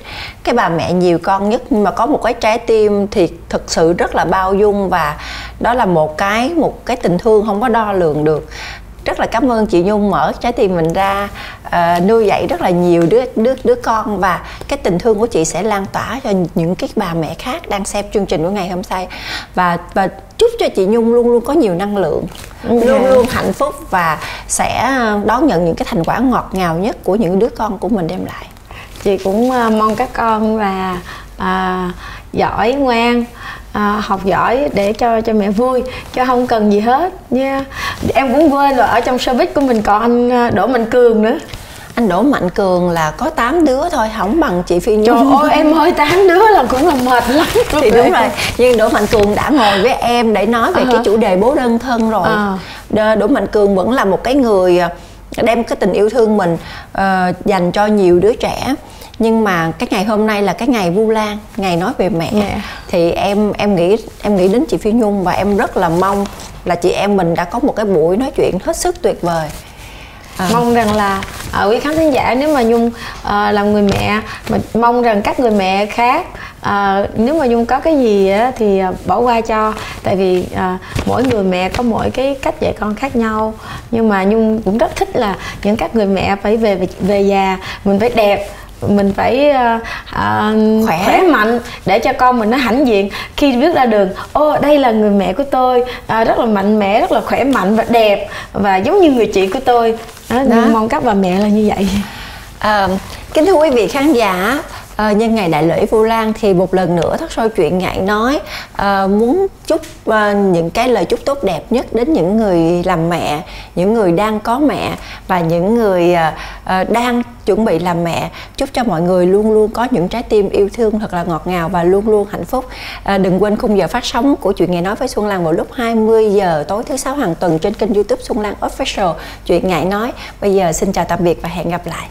cái bà mẹ nhiều con nhất nhưng mà có một cái trái tim thì thực sự rất là bao dung và đó là một cái một cái tình thương không có đo lường được rất là cảm ơn chị Nhung mở trái tim mình ra uh, nuôi dạy rất là nhiều đứa đứa đứa con và cái tình thương của chị sẽ lan tỏa cho những cái bà mẹ khác đang xem chương trình của ngày hôm nay và và chúc cho chị Nhung luôn luôn có nhiều năng lượng yeah. Luôn luôn hạnh phúc và sẽ đón nhận những cái thành quả ngọt ngào nhất của những đứa con của mình đem lại chị cũng uh, mong các con là uh, giỏi ngoan à, học giỏi để cho cho mẹ vui cho không cần gì hết nha. Em cũng quên rồi ở trong showbiz của mình còn anh à, Đỗ Mạnh Cường nữa. Anh Đỗ Mạnh Cường là có 8 đứa thôi không bằng chị Phi Nhung. Trời ơi em ơi 8 đứa là cũng là mệt lắm. Thì đúng rồi nhưng Đỗ Mạnh Cường đã ngồi với em để nói về uh-huh. cái chủ đề bố đơn thân rồi. Uh. Đỗ Mạnh Cường vẫn là một cái người à, đem cái tình yêu thương mình uh, dành cho nhiều đứa trẻ nhưng mà cái ngày hôm nay là cái ngày vu lan ngày nói về mẹ yeah. Dạ. thì em em nghĩ em nghĩ đến chị phi nhung và em rất là mong là chị em mình đã có một cái buổi nói chuyện hết sức tuyệt vời À. mong rằng là uh, quý khán thính giả nếu mà nhung uh, làm người mẹ mà mong rằng các người mẹ khác uh, nếu mà nhung có cái gì á, thì uh, bỏ qua cho tại vì uh, mỗi người mẹ có mỗi cái cách dạy con khác nhau nhưng mà nhung cũng rất thích là những các người mẹ phải về về, về già mình phải đẹp mình phải uh, uh, khỏe. khỏe mạnh để cho con mình nó hãnh diện khi bước ra đường ô đây là người mẹ của tôi uh, rất là mạnh mẽ rất là khỏe mạnh và đẹp và giống như người chị của tôi đó, đó. mong các bà mẹ là như vậy à, kính thưa quý vị khán giả à, nhân ngày đại lễ Vu Lan thì một lần nữa thất soi chuyện ngại nói à, muốn chúc à, những cái lời chúc tốt đẹp nhất đến những người làm mẹ, những người đang có mẹ và những người à, à, đang chuẩn bị làm mẹ. Chúc cho mọi người luôn luôn có những trái tim yêu thương thật là ngọt ngào và luôn luôn hạnh phúc. À, đừng quên khung giờ phát sóng của chuyện ngày nói với Xuân Lan vào lúc 20 giờ tối thứ sáu hàng tuần trên kênh YouTube Xuân Lan Official. Chuyện ngại nói. Bây giờ xin chào tạm biệt và hẹn gặp lại.